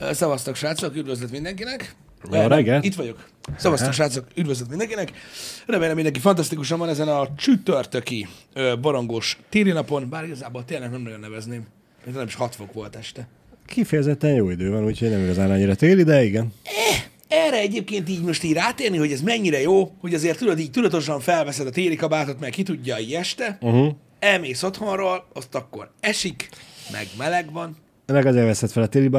Ö, Szevasztok, srácok, üdvözlet mindenkinek. Jó reggelt. Itt vagyok. Szevasztok, srácok, üdvözlet mindenkinek. Remélem mindenki fantasztikusan van ezen a csütörtöki ö, barangos téli napon, bár igazából tényleg nem nagyon nevezném. Mint nem is 6 fok volt este. Kifejezetten jó idő van, úgyhogy nem igazán annyira téli, de igen. Erre egyébként így most így rátérni, hogy ez mennyire jó, hogy azért tudod, így tudatosan felveszed a téli kabátot, meg ki tudja így este, uh-huh. elmész otthonról, azt akkor esik, meg meleg van, Meg azért veszed fel a téli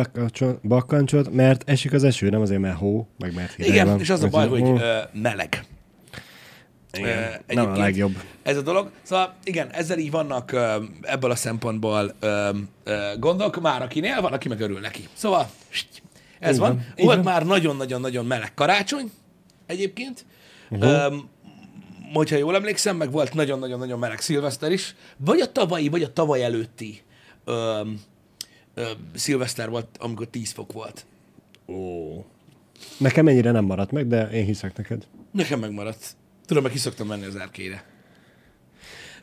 bakkancsot, mert esik az eső, nem azért, mert hó, meg mert hideg Igen, van. és az a baj, hogy ö, meleg. igen. Ö, nem a legjobb. Ez a dolog. Szóval igen, ezzel így vannak ö, ebből a szempontból ö, ö, gondok, már akinél van, aki meg örül neki. Szóval ez Így van. így Volt már nagyon-nagyon-nagyon meleg karácsony egyébként. Uh-huh. Um, hogyha jól emlékszem, meg volt nagyon-nagyon-nagyon meleg szilveszter is. Vagy a tavalyi, vagy a tavaly előtti um, szilveszter volt, amikor 10 fok volt. Ó. Nekem ennyire nem maradt meg, de én hiszek neked. Nekem megmaradt. Tudom, meg ki szoktam menni az erkére.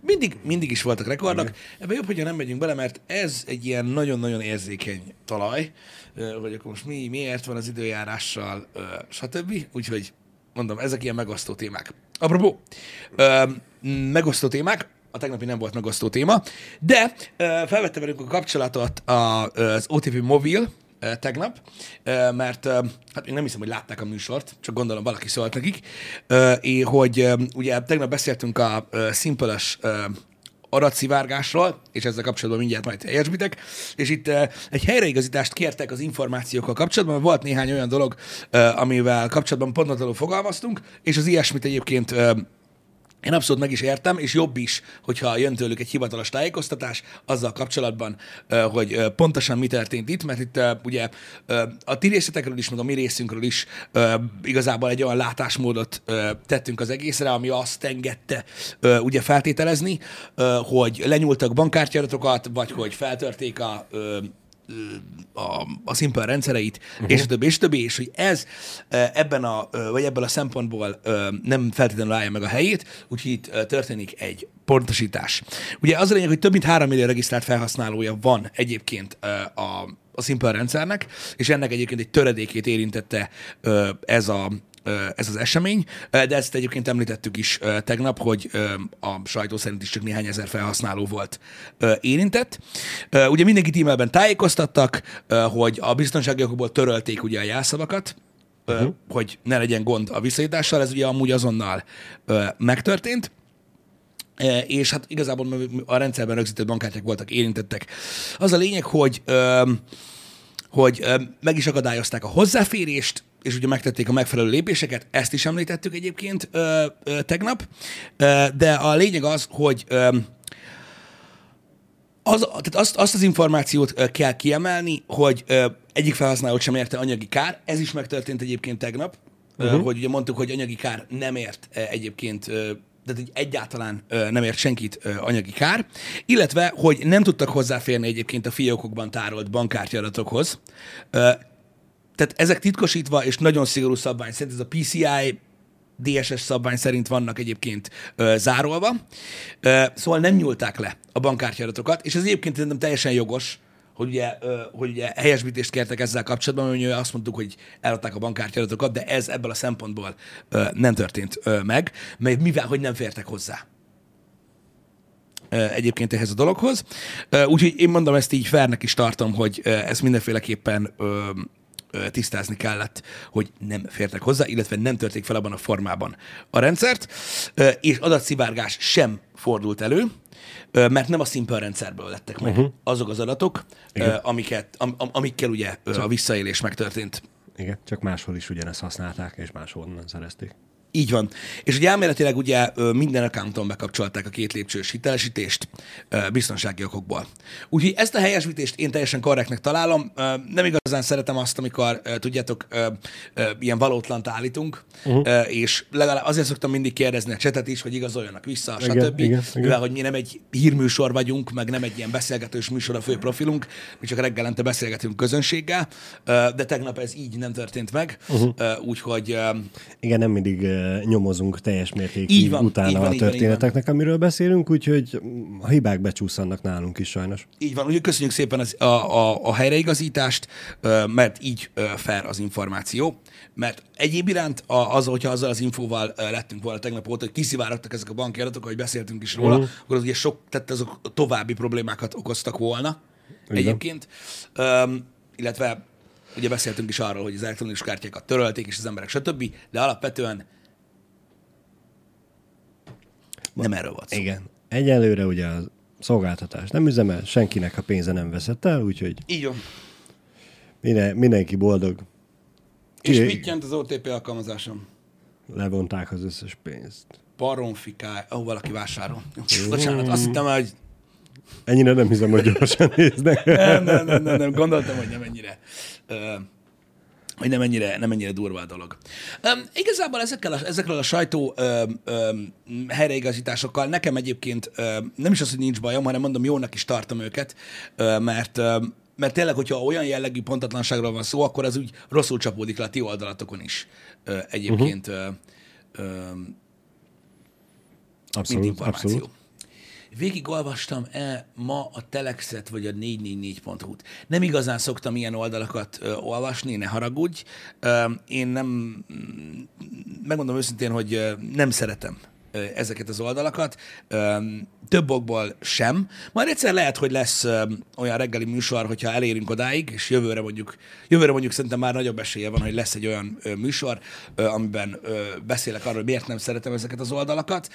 Mindig, mindig is voltak rekordok. Ebben jobb, hogyha nem megyünk bele, mert ez egy ilyen nagyon-nagyon érzékeny talaj, hogy akkor most mi, miért van az időjárással, stb. Úgyhogy mondom, ezek ilyen megosztó témák. Apropó, megosztó témák, a tegnapi nem volt megosztó téma, de felvette velünk a kapcsolatot az OTV Mobil, tegnap, mert hát még nem hiszem, hogy látták a műsort, csak gondolom valaki szólt nekik, hogy ugye tegnap beszéltünk a ö, adatszivárgásról, és ezzel kapcsolatban mindjárt majd helyesbitek, és itt egy helyreigazítást kértek az információkkal kapcsolatban, volt néhány olyan dolog, amivel kapcsolatban pontatlanul fogalmaztunk, és az ilyesmit egyébként én abszolút meg is értem, és jobb is, hogyha jön tőlük egy hivatalos tájékoztatás azzal kapcsolatban, hogy pontosan mi történt itt, mert itt ugye a ti részletekről is, meg a mi részünkről is igazából egy olyan látásmódot tettünk az egészre, ami azt engedte ugye feltételezni, hogy lenyúltak bankkártyadatokat, vagy hogy feltörték a a, a Simple rendszereit, uh-huh. és a többi, és a többi, és hogy ez eh, ebben a, ö, vagy ebből a szempontból ö, nem feltétlenül állja meg a helyét, úgyhogy itt történik egy pontosítás. Ugye az a lényeg, hogy több mint 3 millió regisztrált felhasználója van egyébként a, a Simple rendszernek, és ennek egyébként egy töredékét érintette ez a ez az esemény, de ezt egyébként említettük is tegnap, hogy a sajtó szerint is csak néhány ezer felhasználó volt érintett. Ugye mindenkit e-mailben tájékoztattak, hogy a biztonsági okokból törölték ugye a jelszavakat, uh-huh. hogy ne legyen gond a visszajutással, ez ugye amúgy azonnal megtörtént. És hát igazából a rendszerben rögzített bankkártyák voltak érintettek. Az a lényeg, hogy hogy meg is akadályozták a hozzáférést, és ugye megtették a megfelelő lépéseket, ezt is említettük egyébként ö, ö, tegnap, ö, de a lényeg az, hogy ö, az, tehát azt, azt az információt kell kiemelni, hogy ö, egyik felhasználót sem érte anyagi kár, ez is megtörtént egyébként tegnap, uh-huh. Hogy ugye mondtuk, hogy anyagi kár nem ért egyébként tehát hogy egyáltalán ö, nem ért senkit ö, anyagi kár, illetve, hogy nem tudtak hozzáférni egyébként a fiókokban tárolt bankkártyadatokhoz. Ö, tehát ezek titkosítva és nagyon szigorú szabvány szerint, ez a PCI DSS szabvány szerint vannak egyébként ö, zárolva, ö, szóval nem nyúlták le a bankkártyadatokat, és ez egyébként szerintem teljesen jogos, hogy ugye, ö, hogy ugye helyesbítést kértek ezzel kapcsolatban, hogy azt mondtuk, hogy eladták a bankkártyadatokat, de ez ebből a szempontból ö, nem történt ö, meg, mert mivel, hogy nem fértek hozzá egyébként ehhez a dologhoz. Úgyhogy én mondom, ezt így fairnek is tartom, hogy ezt mindenféleképpen tisztázni kellett, hogy nem fértek hozzá, illetve nem törték fel abban a formában a rendszert, és adatszivárgás sem fordult elő, mert nem a Simple rendszerből lettek meg uh-huh. azok az adatok, Igen. amiket, am, am, amikkel ugye a visszaélés megtörtént. Igen, csak máshol is ugyanezt használták, és máshol nem szerezték. Így van. És ugye elméletileg ugye minden accounton bekapcsolták a két lépcsős hitelesítést biztonsági okokból. Úgyhogy ezt a helyesítést én teljesen korrektnek találom. Nem igazán szeretem azt, amikor, tudjátok, ilyen valótlant állítunk, uh-huh. és legalább azért szoktam mindig kérdezni a csetet is, hogy igazoljanak vissza, Igen, stb. igen, igen. Mivel, hogy mi nem egy hírműsor vagyunk, meg nem egy ilyen beszélgetős műsor a fő profilunk, mi csak reggelente beszélgetünk közönséggel, de tegnap ez így nem történt meg, uh-huh. úgyhogy Igen, nem mindig nyomozunk teljes mértékig van, így utána van, a így van, történeteknek, amiről beszélünk, úgyhogy a hibák becsúszanak nálunk is sajnos. Így van, úgyhogy köszönjük szépen az, a, a, a helyreigazítást, mert így fair az információ. Mert egyéb iránt a, az, hogyha azzal az infóval lettünk volna tegnap óta, hogy kiszivárogtak ezek a banki adatok, ahogy beszéltünk is róla, uh-huh. akkor az ugye sok, tehát azok további problémákat okoztak volna Igen. egyébként. Öm, illetve ugye beszéltünk is arról, hogy az elektronikus kártyákat törölték, és az emberek stb., de alapvetően nem erről volt szó. Igen. Egyelőre ugye a szolgáltatás nem üzemel, senkinek a pénze nem veszett el, úgyhogy Így van. minden, mindenki boldog. És Ki- mit jelent az OTP alkalmazásom? Levonták az összes pénzt. Baromfikáj, ahol valaki vásárol. Bocsánat, azt hittem, hogy Ennyire nem hiszem, hogy gyorsan néznek. nem, nem, nem, nem, nem, gondoltam, hogy nem ennyire, ö, hogy nem ennyire, nem ennyire durva a dolog. Um, igazából ezekkel a, ezekről a sajtó um, um, helyreigazításokkal nekem egyébként um, nem is az, hogy nincs bajom, hanem mondom, jónak is tartom őket, uh, mert um, mert tényleg, hogyha olyan jellegű pontatlanságról van szó, akkor az úgy rosszul csapódik le a ti oldalatokon is uh, egyébként uh-huh. uh, um, mint Abszolút, információ. abszolút. Végigolvastam-e ma a Telexet vagy a 444.hu-t? Nem igazán szoktam ilyen oldalakat ö, olvasni, ne haragudj. Ö, én nem, mm, megmondom őszintén, hogy ö, nem szeretem ezeket az oldalakat. Több okból sem. Majd egyszer lehet, hogy lesz olyan reggeli műsor, hogyha elérünk odáig, és jövőre mondjuk, jövőre mondjuk szerintem már nagyobb esélye van, hogy lesz egy olyan műsor, amiben beszélek arról, hogy miért nem szeretem ezeket az oldalakat.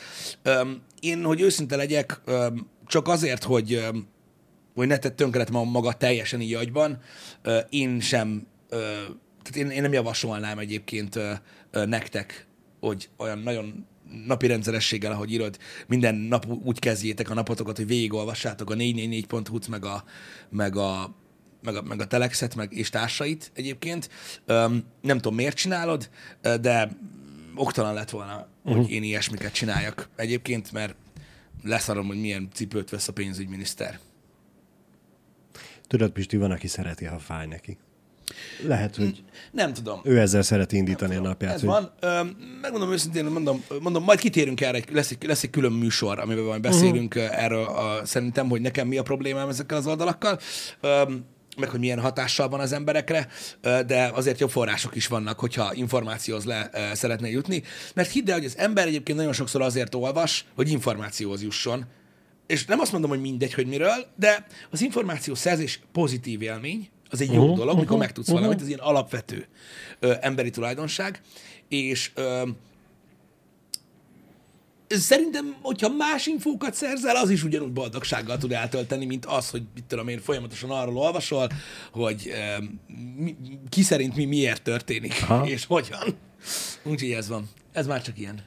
Én, hogy őszinte legyek, csak azért, hogy hogy ne tett tönkret ma maga teljesen így agyban, én sem, tehát én, én nem javasolnám egyébként nektek, hogy olyan nagyon napi rendszerességgel, ahogy írod, minden nap úgy kezdjétek a napotokat, hogy végigolvassátok a 444.hu-t, meg a, meg a meg a, meg a Telexet, meg és társait egyébként. Öm, nem tudom, miért csinálod, de oktalan lett volna, uh-huh. hogy én ilyesmiket csináljak egyébként, mert leszarom, hogy milyen cipőt vesz a pénzügyminiszter. Tudod, Pisti, van, aki szereti, ha fáj neki. Lehet, hogy Nem tudom. ő ezzel szereti indítani a napját. Ez hogy van. Ö, megmondom őszintén, mondom, mondom, majd kitérünk erre, lesz egy, lesz egy külön műsor, amiben majd beszélünk uh-huh. erről a, szerintem, hogy nekem mi a problémám ezekkel az oldalakkal, ö, meg hogy milyen hatással van az emberekre, de azért jobb források is vannak, hogyha információhoz le szeretne jutni. Mert hidd el, hogy az ember egyébként nagyon sokszor azért olvas, hogy információhoz jusson, és nem azt mondom, hogy mindegy, hogy miről, de az információ szerzés pozitív élmény, az egy jó uh-huh, dolog, mikor mhm, megtudsz valamit, ez ilyen alapvető ö, emberi tulajdonság, és ö, szerintem, hogyha más infókat szerzel, az is ugyanúgy boldogsággal tud eltölteni, mint az, hogy mit tudom én, folyamatosan arról olvasol, hogy ö, mi, ki szerint mi miért történik, Aha. és hogyan. Úgyhogy ez van. Ez már csak ilyen.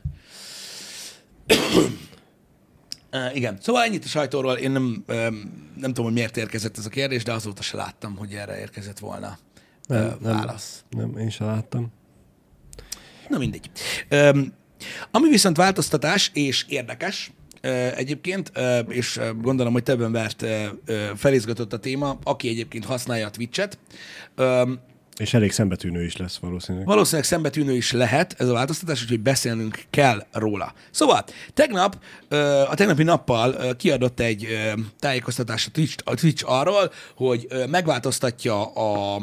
Uh, igen. Szóval ennyit a sajtóról. Én nem, um, nem tudom, hogy miért érkezett ez a kérdés, de azóta se láttam, hogy erre érkezett volna Nem, uh, nem. válasz. nem, én sem láttam. Na mindegy. Um, ami viszont változtatás és érdekes, egyébként, és gondolom, hogy több embert uh, uh, felizgatott a téma, aki egyébként használja a Twitch-et. És elég szembetűnő is lesz valószínűleg. Valószínűleg szembetűnő is lehet ez a változtatás, úgyhogy beszélnünk kell róla. Szóval, tegnap, a tegnapi nappal kiadott egy tájékoztatást a Twitch, a Twitch arról, hogy megváltoztatja a,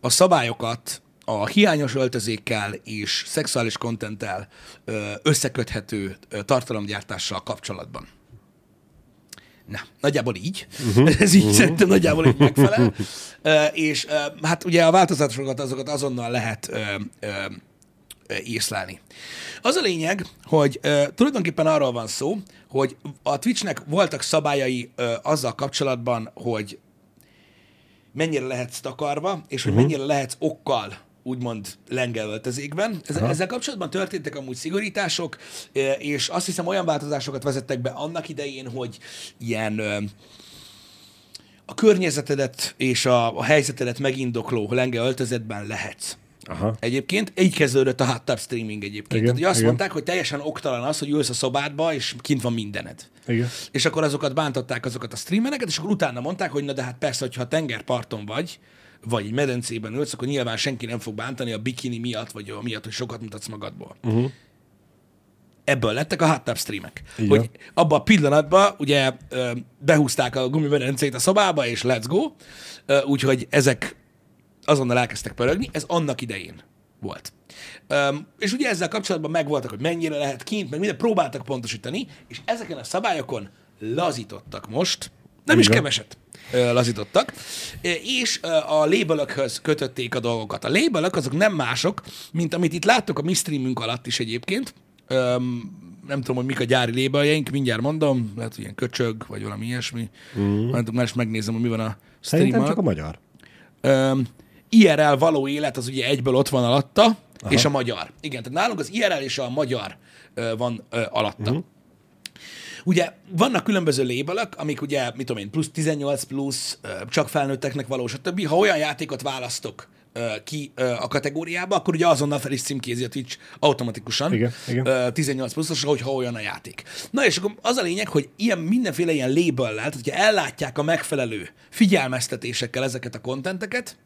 a szabályokat a hiányos öltözékkel és szexuális kontenttel összeköthető tartalomgyártással kapcsolatban. Na, nagyjából így. Uh-huh. Ez így uh-huh. szerintem nagyjából így megfelel. Ö, és ö, hát ugye a változásokat azokat azonnal lehet ö, ö, észlelni. Az a lényeg, hogy ö, tulajdonképpen arról van szó, hogy a Twitchnek voltak szabályai ö, azzal kapcsolatban, hogy mennyire lehetsz takarva, és hogy uh-huh. mennyire lehetsz okkal úgymond lengelöltözékben. Ezzel, ezzel kapcsolatban történtek amúgy szigorítások, ö, és azt hiszem olyan változásokat vezettek be annak idején, hogy ilyen a környezetedet és a, a helyzetedet megindokló lenge öltözetben lehetsz. Aha. Egyébként így kezdődött a hot tub streaming egyébként. Igen, Tehát, hogy azt igen. mondták, hogy teljesen oktalan az, hogy ülsz a szobádba, és kint van mindened. Igen. És akkor azokat bántották azokat a streamereket, és akkor utána mondták, hogy na de hát persze, hogyha tengerparton vagy, vagy egy medencében ülsz, akkor nyilván senki nem fog bántani a bikini miatt, vagy a miatt, hogy sokat mutatsz magadból. Uh-huh. Ebből lettek a hot tub streamek. Igen. Hogy abban a pillanatban ugye behúzták a gumimedencét a szobába, és let's go. Úgyhogy ezek azonnal elkezdtek pörögni, ez annak idején volt. Um, és ugye ezzel kapcsolatban megvoltak, hogy mennyire lehet kint, meg minden próbáltak pontosítani, és ezeken a szabályokon lazítottak most, nem is Igen. keveset ö, lazítottak, és a labelökhöz kötötték a dolgokat. A labelök azok nem mások, mint amit itt láttok a mi streamünk alatt is egyébként. Nem tudom, hogy mik a gyári labeljeink, mindjárt mondom, lehet, hogy ilyen köcsög, vagy valami ilyesmi. Mm. Már is megnézem, hogy mi van a stream Szerintem alatt csak a magyar. um, IRL való élet az ugye egyből ott van alatta, Aha. és a magyar. Igen, tehát nálunk az IRL és a magyar uh, van uh, alatta. Uh-huh. Ugye vannak különböző labelök, amik ugye, mit tudom én, plusz 18 plusz, csak felnőtteknek való, stb. Ha olyan játékot választok ki a kategóriába, akkor ugye azonnal fel is címkézi a Twitch automatikusan. Igen, igen. Ö, 18 pluszos, hogyha olyan a játék. Na és akkor az a lényeg, hogy ilyen mindenféle ilyen label tehát hogyha ellátják a megfelelő figyelmeztetésekkel ezeket a kontenteket,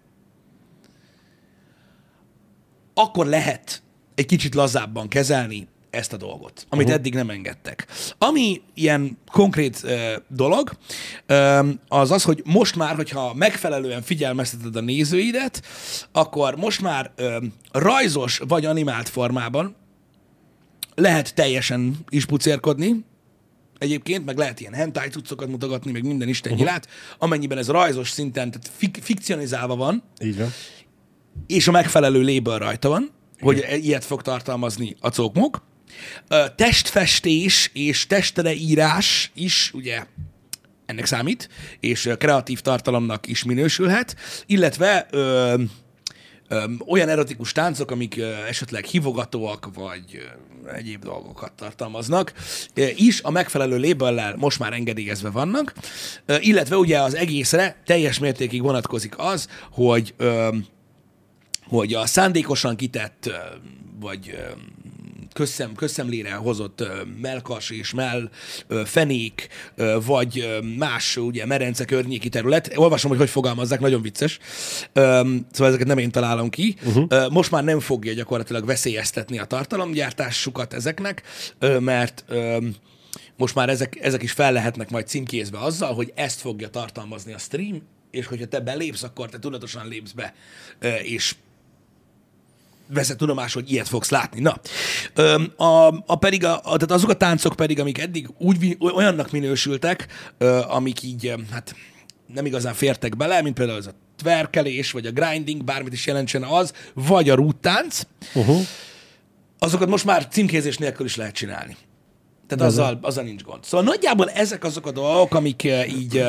akkor lehet egy kicsit lazábban kezelni ezt a dolgot, amit uh-huh. eddig nem engedtek. Ami ilyen konkrét ö, dolog, ö, az az, hogy most már, hogyha megfelelően figyelmezteted a nézőidet, akkor most már ö, rajzos vagy animált formában lehet teljesen is pucérkodni, egyébként, meg lehet ilyen hentai cuccokat mutogatni, meg minden isten uh-huh. amennyiben ez rajzos szinten, tehát fik- fikcionizálva van, Így van. és a megfelelő label rajta van, hogy ilyet fog tartalmazni a cokmok. Testfestés és testre írás is, ugye, ennek számít, és kreatív tartalomnak is minősülhet, illetve ö, ö, olyan erotikus táncok, amik ö, esetleg hivogatóak, vagy ö, egyéb dolgokat tartalmaznak, ö, is a megfelelő labellel most már engedélyezve vannak, Ö, illetve ugye az egészre teljes mértékig vonatkozik az, hogy ö, hogy a szándékosan kitett, vagy közszem, közszemlére hozott melkas és mell, fenék, vagy más ugye merence környéki terület. Olvasom, hogy hogy fogalmazzák, nagyon vicces. Szóval ezeket nem én találom ki. Uh-huh. Most már nem fogja gyakorlatilag veszélyeztetni a tartalomgyártásukat ezeknek, mert most már ezek, ezek is fel lehetnek majd címkézve azzal, hogy ezt fogja tartalmazni a stream, és hogyha te belépsz, akkor te tudatosan lépsz be, és veszed tudomás, hogy ilyet fogsz látni. Na, a, a pedig a, a, tehát azok a táncok pedig, amik eddig úgy olyannak minősültek, amik így, hát nem igazán fértek bele, mint például az a tverkelés, vagy a grinding, bármit is jelentsen az, vagy a rúttánc, Uh-huh. azokat most már címkézés nélkül is lehet csinálni. Tehát azzal, azzal nincs gond. Szóval nagyjából ezek azok a dolgok, amik így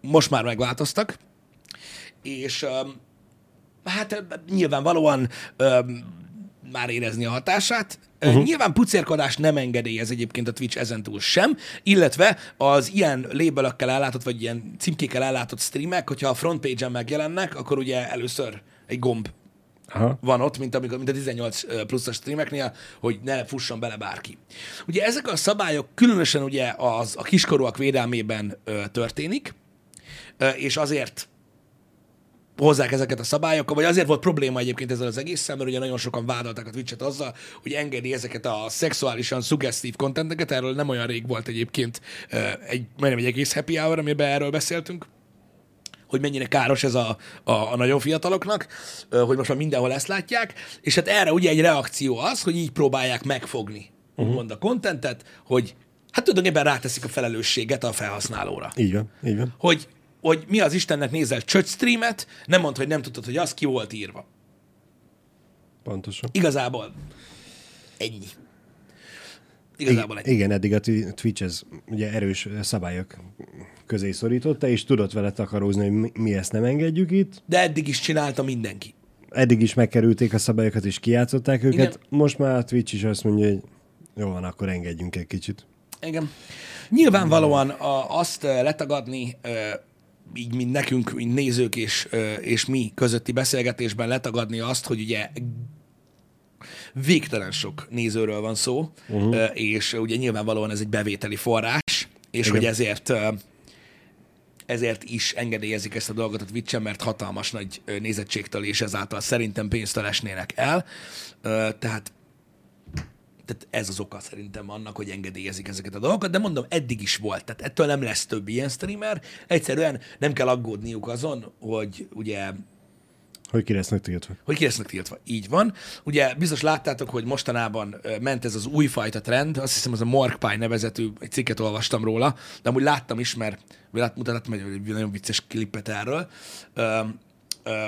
most már megváltoztak, és hát nyilvánvalóan már érezni a hatását. Uh-huh. Nyilván pucérkodást nem engedélyez egyébként a Twitch ezentúl sem, illetve az ilyen labelökkel ellátott, vagy ilyen címkékkel ellátott streamek, hogyha a frontpage-en megjelennek, akkor ugye először egy gomb Aha. van ott, mint, amikor, mint a 18 pluszos streameknél, hogy ne fusson bele bárki. Ugye ezek a szabályok különösen ugye az, a kiskorúak védelmében ö, történik, és azért hozzák ezeket a szabályokat, vagy azért volt probléma egyébként ezzel az egésszel, mert ugye nagyon sokan vádolták a Twitch-et azzal, hogy engedi ezeket a szexuálisan szuggesztív kontenteket, erről nem olyan rég volt egyébként egy, majdnem egy egész happy hour, amiben erről beszéltünk, hogy mennyire káros ez a, a, a nagyon fiataloknak, hogy most már mindenhol ezt látják, és hát erre ugye egy reakció az, hogy így próbálják megfogni uh-huh. mond a kontentet, hogy hát tulajdonképpen ráteszik a felelősséget a felhasználóra. Így van, így van. Hogy, hogy mi az Istennek nézel csöcs streamet, nem mondd, hogy nem tudtad, hogy az ki volt írva. Pontosan. Igazából ennyi. Igazából ennyi. Igen, eddig a Twi- Twitch ez ugye erős szabályok közé szorította, és tudott vele takarózni, hogy mi- mi ezt nem engedjük itt. De eddig is csinálta mindenki. Eddig is megkerülték a szabályokat, és kijátszották őket. Igen. Most már a Twitch is azt mondja, hogy jó van, akkor engedjünk egy kicsit. Igen. Nyilvánvalóan a, azt letagadni, így mint nekünk, mint nézők és, és mi közötti beszélgetésben letagadni azt, hogy ugye végtelen sok nézőről van szó, uh-huh. és ugye nyilvánvalóan ez egy bevételi forrás, és Igen. hogy ezért ezért is engedélyezik ezt a dolgot a twitch mert hatalmas nagy nézettségtől, és ezáltal szerintem pénztől esnének el. Tehát tehát ez az oka szerintem annak, hogy engedélyezik ezeket a dolgokat, de mondom, eddig is volt, tehát ettől nem lesz több ilyen streamer, egyszerűen nem kell aggódniuk azon, hogy ugye Hogy ki lesznek tiltva. hogy ki lesznek tiltva. Így van. Ugye biztos láttátok, hogy mostanában ment ez az újfajta trend, azt hiszem az a Mark Pie nevezetű, egy cikket olvastam róla, de amúgy láttam is, mert mutattam egy, nagyon vicces klipet erről. Ö, ö,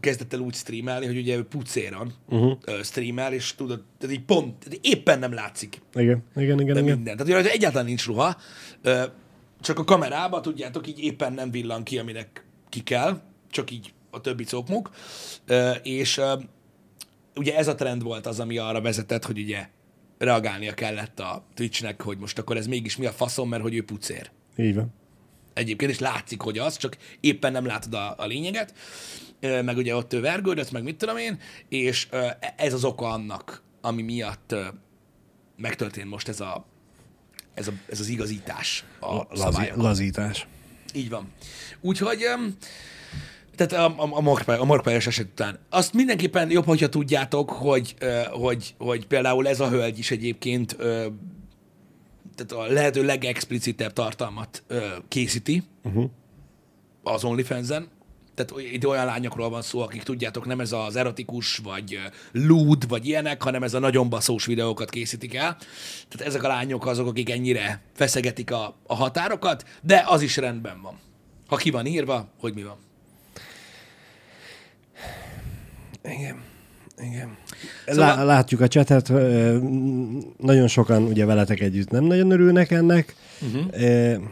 kezdett el úgy streamelni, hogy ugye pucéran uh-huh. streamel, és tudod, tehát így pont, tehát éppen nem látszik Igen, igen, igen, de igen. minden. Tehát ugye egyáltalán nincs ruha, csak a kamerába, tudjátok, így éppen nem villan ki, aminek ki kell, csak így a többi cokmuk, Ö, és ugye ez a trend volt az, ami arra vezetett, hogy ugye reagálnia kellett a Twitchnek, hogy most akkor ez mégis mi a faszom, mert hogy ő pucér. Így van. Egyébként is látszik, hogy az, csak éppen nem látod a, a lényeget, meg ugye ott ő vergődött, meg mit tudom én, és ez az oka annak, ami miatt megtörtént most ez, a, ez, a, ez az igazítás a Lazi, szabályokon. lazítás. Így van. Úgyhogy, tehát a, a, a, markpály- a markpályás eset után. Azt mindenképpen jobb, hogyha tudjátok, hogy, hogy, hogy például ez a hölgy is egyébként tehát a lehető legexplicitebb tartalmat ö, készíti uh-huh. az OnlyFans-en. Tehát itt olyan lányokról van szó, akik tudjátok, nem ez az erotikus, vagy lewd, vagy ilyenek, hanem ez a nagyon baszós videókat készítik el. Tehát ezek a lányok azok, akik ennyire feszegetik a, a határokat, de az is rendben van. Ha ki van írva, hogy mi van. Igen. Igen. Lá, látjuk a csetet, nagyon sokan ugye veletek együtt nem nagyon örülnek ennek. Uh-huh.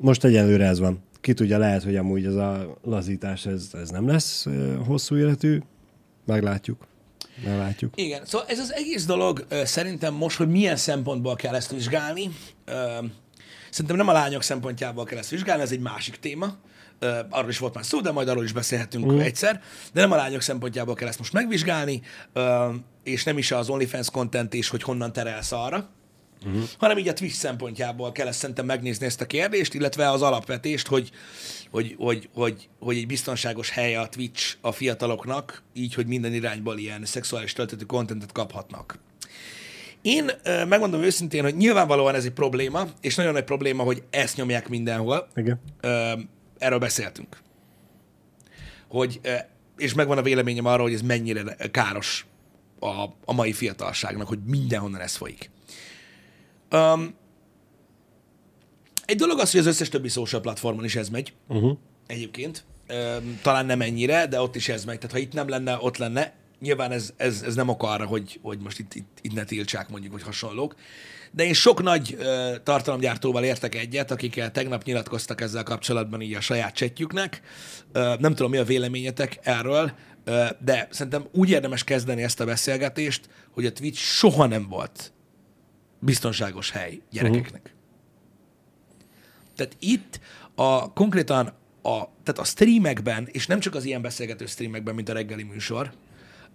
Most egyelőre ez van. Ki tudja, lehet, hogy amúgy ez a lazítás, ez, ez nem lesz hosszú életű. Meglátjuk. Meglátjuk. Igen, szóval ez az egész dolog szerintem most, hogy milyen szempontból kell ezt vizsgálni, szerintem nem a lányok szempontjából kell ezt vizsgálni, ez egy másik téma, arról is volt már szó, de majd arról is beszélhetünk mm. egyszer, de nem a lányok szempontjából kell ezt most megvizsgálni, és nem is az OnlyFans content és hogy honnan terelsz arra, uh-huh. hanem így a Twitch szempontjából kell ezt szerintem megnézni ezt a kérdést, illetve az alapvetést, hogy, hogy, hogy, hogy, hogy egy biztonságos hely a Twitch a fiataloknak, így, hogy minden irányból ilyen szexuális töltető kontentet kaphatnak. Én megmondom őszintén, hogy nyilvánvalóan ez egy probléma, és nagyon nagy probléma, hogy ezt nyomják mindenhol. Igen. Ö, erről beszéltünk. Hogy, ö, és megvan a véleményem arról, hogy ez mennyire káros a, a mai fiatalságnak, hogy mindenhonnan ez folyik. Um, egy dolog az, hogy az összes többi social platformon is ez megy, Uh-huh. egyébként. Öm, talán nem ennyire, de ott is ez megy. Tehát ha itt nem lenne, ott lenne. Nyilván ez, ez, ez nem ok arra, hogy, hogy most itt, itt, itt ne tiltsák mondjuk, vagy hasonlók. De én sok nagy ö, tartalomgyártóval értek egyet, akikkel tegnap nyilatkoztak ezzel kapcsolatban így a saját csetjüknek. Ö, nem tudom, mi a véleményetek erről, ö, de szerintem úgy érdemes kezdeni ezt a beszélgetést, hogy a Twitch soha nem volt biztonságos hely gyerekeknek. Uh-huh. Tehát itt a konkrétan a, tehát a streamekben, és nem csak az ilyen beszélgető streamekben, mint a reggeli műsor,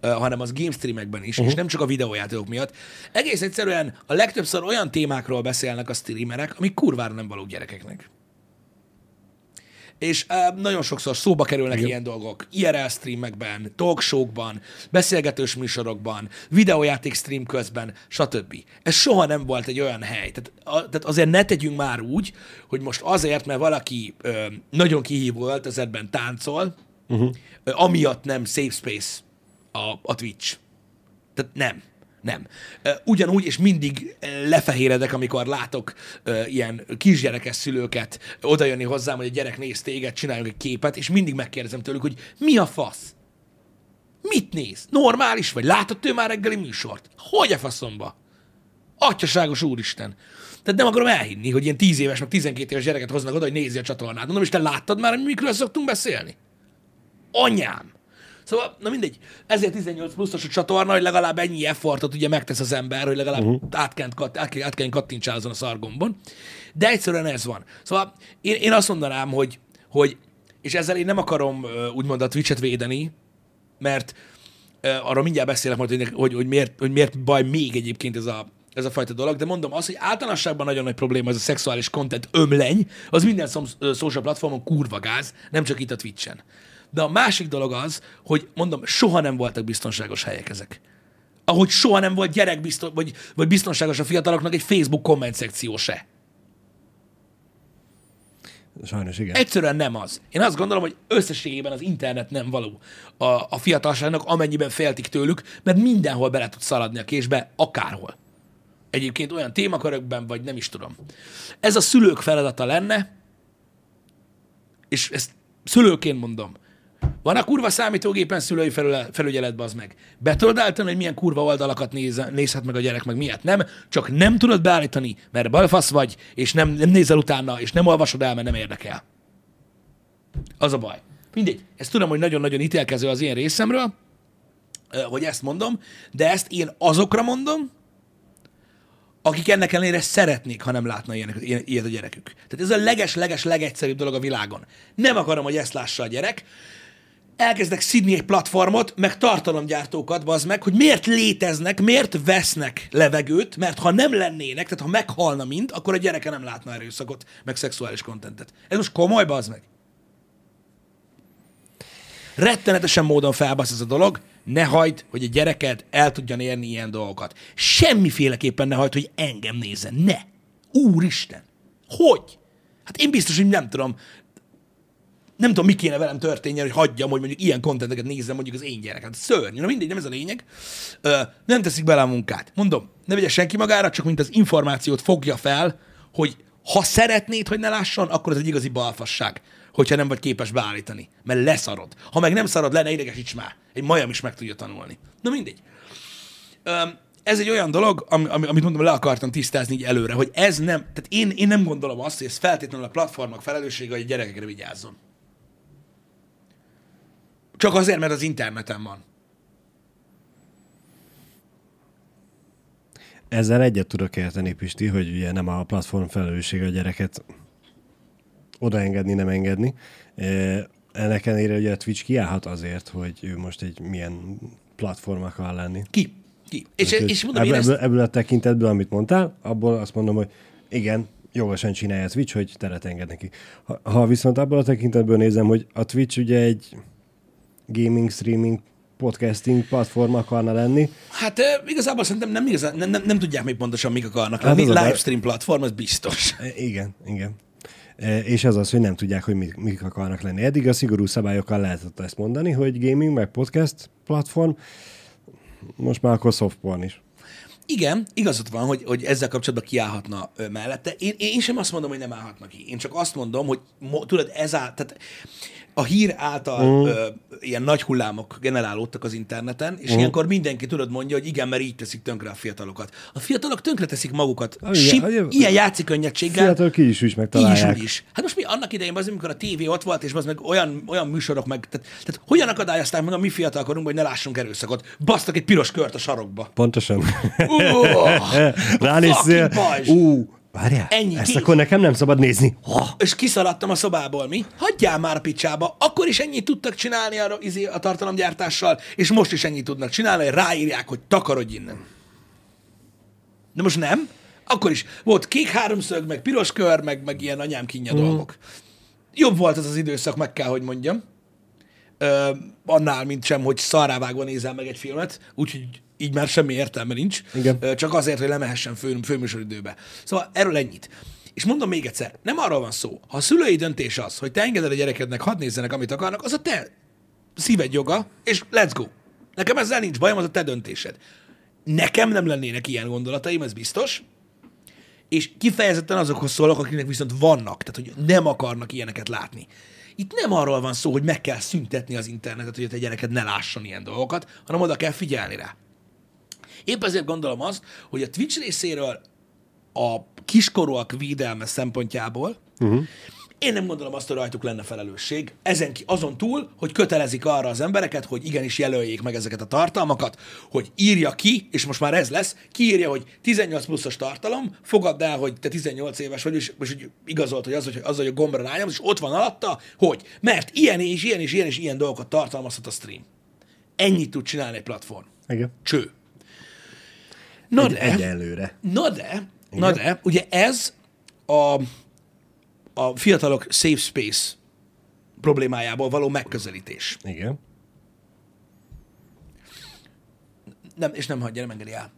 hanem az game streamekben is, uh-huh. és nem csak a videójátékok miatt. Egész egyszerűen a legtöbbször olyan témákról beszélnek a streamerek, amik kurvára nem valók gyerekeknek. És uh, nagyon sokszor szóba kerülnek Igen. ilyen dolgok. IRL streamekben, talkshowkban, beszélgetős műsorokban, videójáték stream közben, stb. Ez soha nem volt egy olyan hely. Tehát, a, tehát azért ne tegyünk már úgy, hogy most azért, mert valaki ö, nagyon kihívó öltözetben táncol, uh-huh. ö, amiatt nem safe space a, a Twitch. Tehát nem. Nem. Ugyanúgy, és mindig lefehéredek, amikor látok ilyen kisgyerekes szülőket odajönni hozzám, hogy a gyerek néz téged, csináljunk egy képet, és mindig megkérdezem tőlük, hogy mi a fasz? Mit néz? Normális vagy? Látott ő már reggeli műsort? Hogy a faszomba? Atyaságos úristen. Tehát nem akarom elhinni, hogy ilyen 10 éves, meg 12 éves gyereket hoznak oda, hogy nézi a csatornát. Mondom, és te láttad már, hogy mikről szoktunk beszélni? Anyám! Szóval, na mindegy, ezért 18 pluszos a csatorna, hogy legalább ennyi effortot ugye megtesz az ember, hogy legalább uh-huh. át, kell, kat- át, át kell kattintsál azon a szargombon. De egyszerűen ez van. Szóval én, én azt mondanám, hogy, hogy, és ezzel én nem akarom úgymond a Twitch-et védeni, mert ö, arról mindjárt beszélek majd, hogy, hogy, hogy, miért, hogy miért baj még egyébként ez a, ez a fajta dolog, de mondom azt, hogy általánosságban nagyon nagy probléma ez a szexuális content ömleny, az minden szom- social platformon kurva gáz, nem csak itt a Twitch-en. De a másik dolog az, hogy mondom, soha nem voltak biztonságos helyek ezek. Ahogy soha nem volt gyerek biztos, vagy, vagy biztonságos a fiataloknak egy Facebook komment szekció se. Sajnos igen. Egyszerűen nem az. Én azt gondolom, hogy összességében az internet nem való a, a fiatalságnak, amennyiben féltik tőlük, mert mindenhol bele tud szaladni a késbe, akárhol. Egyébként olyan témakörökben, vagy nem is tudom. Ez a szülők feladata lenne, és ezt szülőként mondom, van a kurva számítógépen szülői felüle- felügyelet, az meg. Be tudod állítani, hogy milyen kurva oldalakat néz, nézhet meg a gyerek, meg miért nem, csak nem tudod beállítani, mert balfasz vagy, és nem, nem nézel utána, és nem olvasod el, mert nem érdekel. Az a baj. Mindegy. Ezt tudom, hogy nagyon-nagyon ítélkező az én részemről, hogy ezt mondom, de ezt én azokra mondom, akik ennek ellenére szeretnék, ha nem látna ilyenek, ilyen, ilyet a gyerekük. Tehát ez a leges-leges legegyszerűbb dolog a világon. Nem akarom, hogy ezt lássa a gyerek. Elkezdek szidni egy platformot, meg tartalomgyártókat, bazd meg, hogy miért léteznek, miért vesznek levegőt, mert ha nem lennének, tehát ha meghalna mind, akkor a gyereke nem látna erőszakot, meg szexuális kontentet. Ez most komoly, bazd meg? rettenetesen módon felbasz ez a dolog, ne hagyd, hogy a gyereked el tudjan érni ilyen dolgokat. Semmiféleképpen ne hagyd, hogy engem nézzen. Ne! Úristen! Hogy? Hát én biztos, hogy nem tudom, nem tudom, mi kéne velem történjen, hogy hagyjam, hogy mondjuk ilyen kontenteket nézzem mondjuk az én gyerek. Hát szörnyű, na mindegy, nem ez a lényeg. Ö, nem teszik bele a munkát. Mondom, ne vegye senki magára, csak mint az információt fogja fel, hogy ha szeretnéd, hogy ne lásson, akkor ez egy igazi balfasság, hogyha nem vagy képes beállítani. Mert leszarod. Ha meg nem szarod le, ne idegesíts már. Egy majom is meg tudja tanulni. Na mindegy. Ö, ez egy olyan dolog, ami, amit mondom, le akartam tisztázni így előre, hogy ez nem, tehát én, én nem gondolom azt, hogy ez feltétlenül a platformok felelőssége, hogy a gyerekekre vigyázzon. Csak azért, mert az interneten van. Ezzel egyet tudok érteni, Pisti, hogy ugye nem a platform felelőssége a gyereket odaengedni, nem engedni. Eh, Ennek ellenére ugye a Twitch kiállhat azért, hogy ő most egy milyen platform akar lenni. Ki? Ki? És, Úgyhogy és mondom, ebből, ezt, ebből, ebből a tekintetből, amit mondtál, abból azt mondom, hogy igen, jogosan csinálja a Twitch, hogy teret enged neki. Ha, ha viszont abból a tekintetből nézem, hogy a Twitch ugye egy gaming, streaming, podcasting platform akarna lenni, hát igazából szerintem nem, igazán, nem, nem, nem tudják még pontosan, mik akarnak Hát lenni. baj. Livestream platform, az biztos. E, Igen, igen. E, És az az, hogy nem tudják, hogy mik, mik akarnak lenni. Eddig a szigorú szabályokkal lehetett ezt mondani, hogy gaming, meg podcast platform, most már akkor softporn is. Igen, igazad van, hogy, hogy ezzel kapcsolatban kiállhatna mellette. Én, én sem azt mondom, hogy nem állhatna ki. Én csak azt mondom, hogy mo, tudod, ez áll, tehát a hír által mm. ö, ilyen nagy hullámok generálódtak az interneten, és mm. ilyenkor mindenki tudod mondja, hogy igen, mert így teszik tönkre a fiatalokat. A fiatalok tönkre teszik magukat. igen, Sim, ugye- ilyen játszikönnyettséggel. Fiatal ki is, is megtalálják. is, is. Hát most mi annak idején, az, amikor a tévé ott volt, és az meg olyan, olyan műsorok meg, tehát, tehát hogyan akadályozták meg a mi fiatalkorunkban, hogy ne lássunk erőszakot? Basztak egy piros kört a sarokba. Pontosan. Ránézzél. Ú, várjál, Ennyi, ezt kész. akkor nekem nem szabad nézni. Ha. és kiszaladtam a szobából, mi? Hagyjál már a picsába. Akkor is ennyit tudtak csinálni a, izé, a tartalomgyártással, és most is ennyit tudnak csinálni, hogy ráírják, hogy takarodj innen. De most nem. Akkor is volt kék háromszög, meg piros kör, meg, meg ilyen anyám kínja mm. dolgok. Jobb volt az az időszak, meg kell, hogy mondjam. Ö, annál, mint sem, hogy szarrávágva nézel meg egy filmet, úgyhogy így már semmi értelme nincs. Igen. Csak azért, hogy lemehessen fő, főműsoridőbe. Szóval erről ennyit. És mondom még egyszer, nem arról van szó, ha a szülői döntés az, hogy te engeded a gyerekednek, hadd nézzenek, amit akarnak, az a te szíved joga, és let's go. Nekem ezzel nincs bajom, az a te döntésed. Nekem nem lennének ilyen gondolataim, ez biztos, és kifejezetten azokhoz szólok, akiknek viszont vannak, tehát hogy nem akarnak ilyeneket látni. Itt nem arról van szó, hogy meg kell szüntetni az internetet, hogy a te gyereked ne lásson ilyen dolgokat, hanem oda kell figyelni rá. Épp ezért gondolom azt, hogy a Twitch részéről a kiskorúak védelme szempontjából uh-huh. én nem gondolom azt, hogy rajtuk lenne felelősség. Ezen ki, azon túl, hogy kötelezik arra az embereket, hogy igenis jelöljék meg ezeket a tartalmakat, hogy írja ki, és most már ez lesz, kiírja, hogy 18 pluszos tartalom, fogadd el, hogy te 18 éves vagy, és, és igazolt, hogy az, hogy az, hogy a gombra rányomsz, és ott van alatta, hogy mert ilyen és ilyen és ilyen és ilyen dolgokat tartalmazhat a stream. Ennyit tud csinálni egy platform. Igen. Cső. Na Egy, de, egyelőre. na de, na de, ugye ez a, a fiatalok safe space problémájából való megközelítés. Igen. Nem, és nem hagyja, nem engedi el.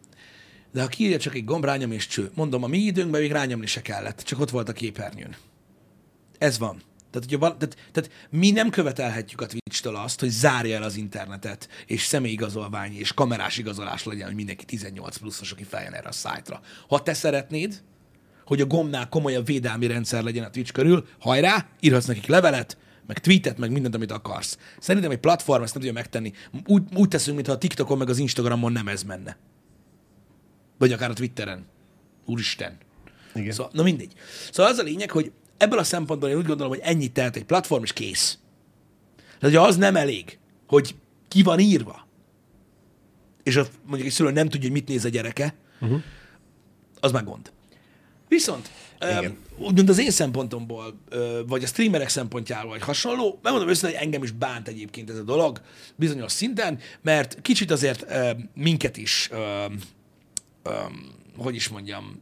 De ha kiírja csak egy gomb, rányom és cső. Mondom, a mi időnkben még rányomni se kellett, csak ott volt a képernyőn. Ez van. Tehát, ugye, van, tehát, tehát mi nem követelhetjük a Twitch-től azt, hogy zárja el az internetet, és személyigazolvány és kamerás igazolás legyen, hogy mindenki 18 pluszos, aki feljen erre a szájtra. Ha te szeretnéd, hogy a gombnál komolyabb védelmi rendszer legyen a Twitch körül, hajrá, írhatsz nekik levelet, meg tweetet, meg mindent, amit akarsz. Szerintem egy platform ezt nem tudja megtenni. Úgy, úgy teszünk, mintha a TikTokon meg az Instagramon nem ez menne. Vagy akár a Twitteren. Úristen. Igen. Szóval, na mindegy. Szóval az a lényeg, hogy ebből a szempontból én úgy gondolom, hogy ennyit tehet egy platform, és kész. Tehát, hogyha az nem elég, hogy ki van írva, és a, mondjuk egy szülő nem tudja, hogy mit néz a gyereke, uh-huh. az már gond. Viszont, Igen. um, úgymond az én szempontomból, vagy a streamerek szempontjából, vagy hasonló, megmondom őszintén, hogy engem is bánt egyébként ez a dolog bizonyos szinten, mert kicsit azért ö, minket is, ö, hogy is mondjam,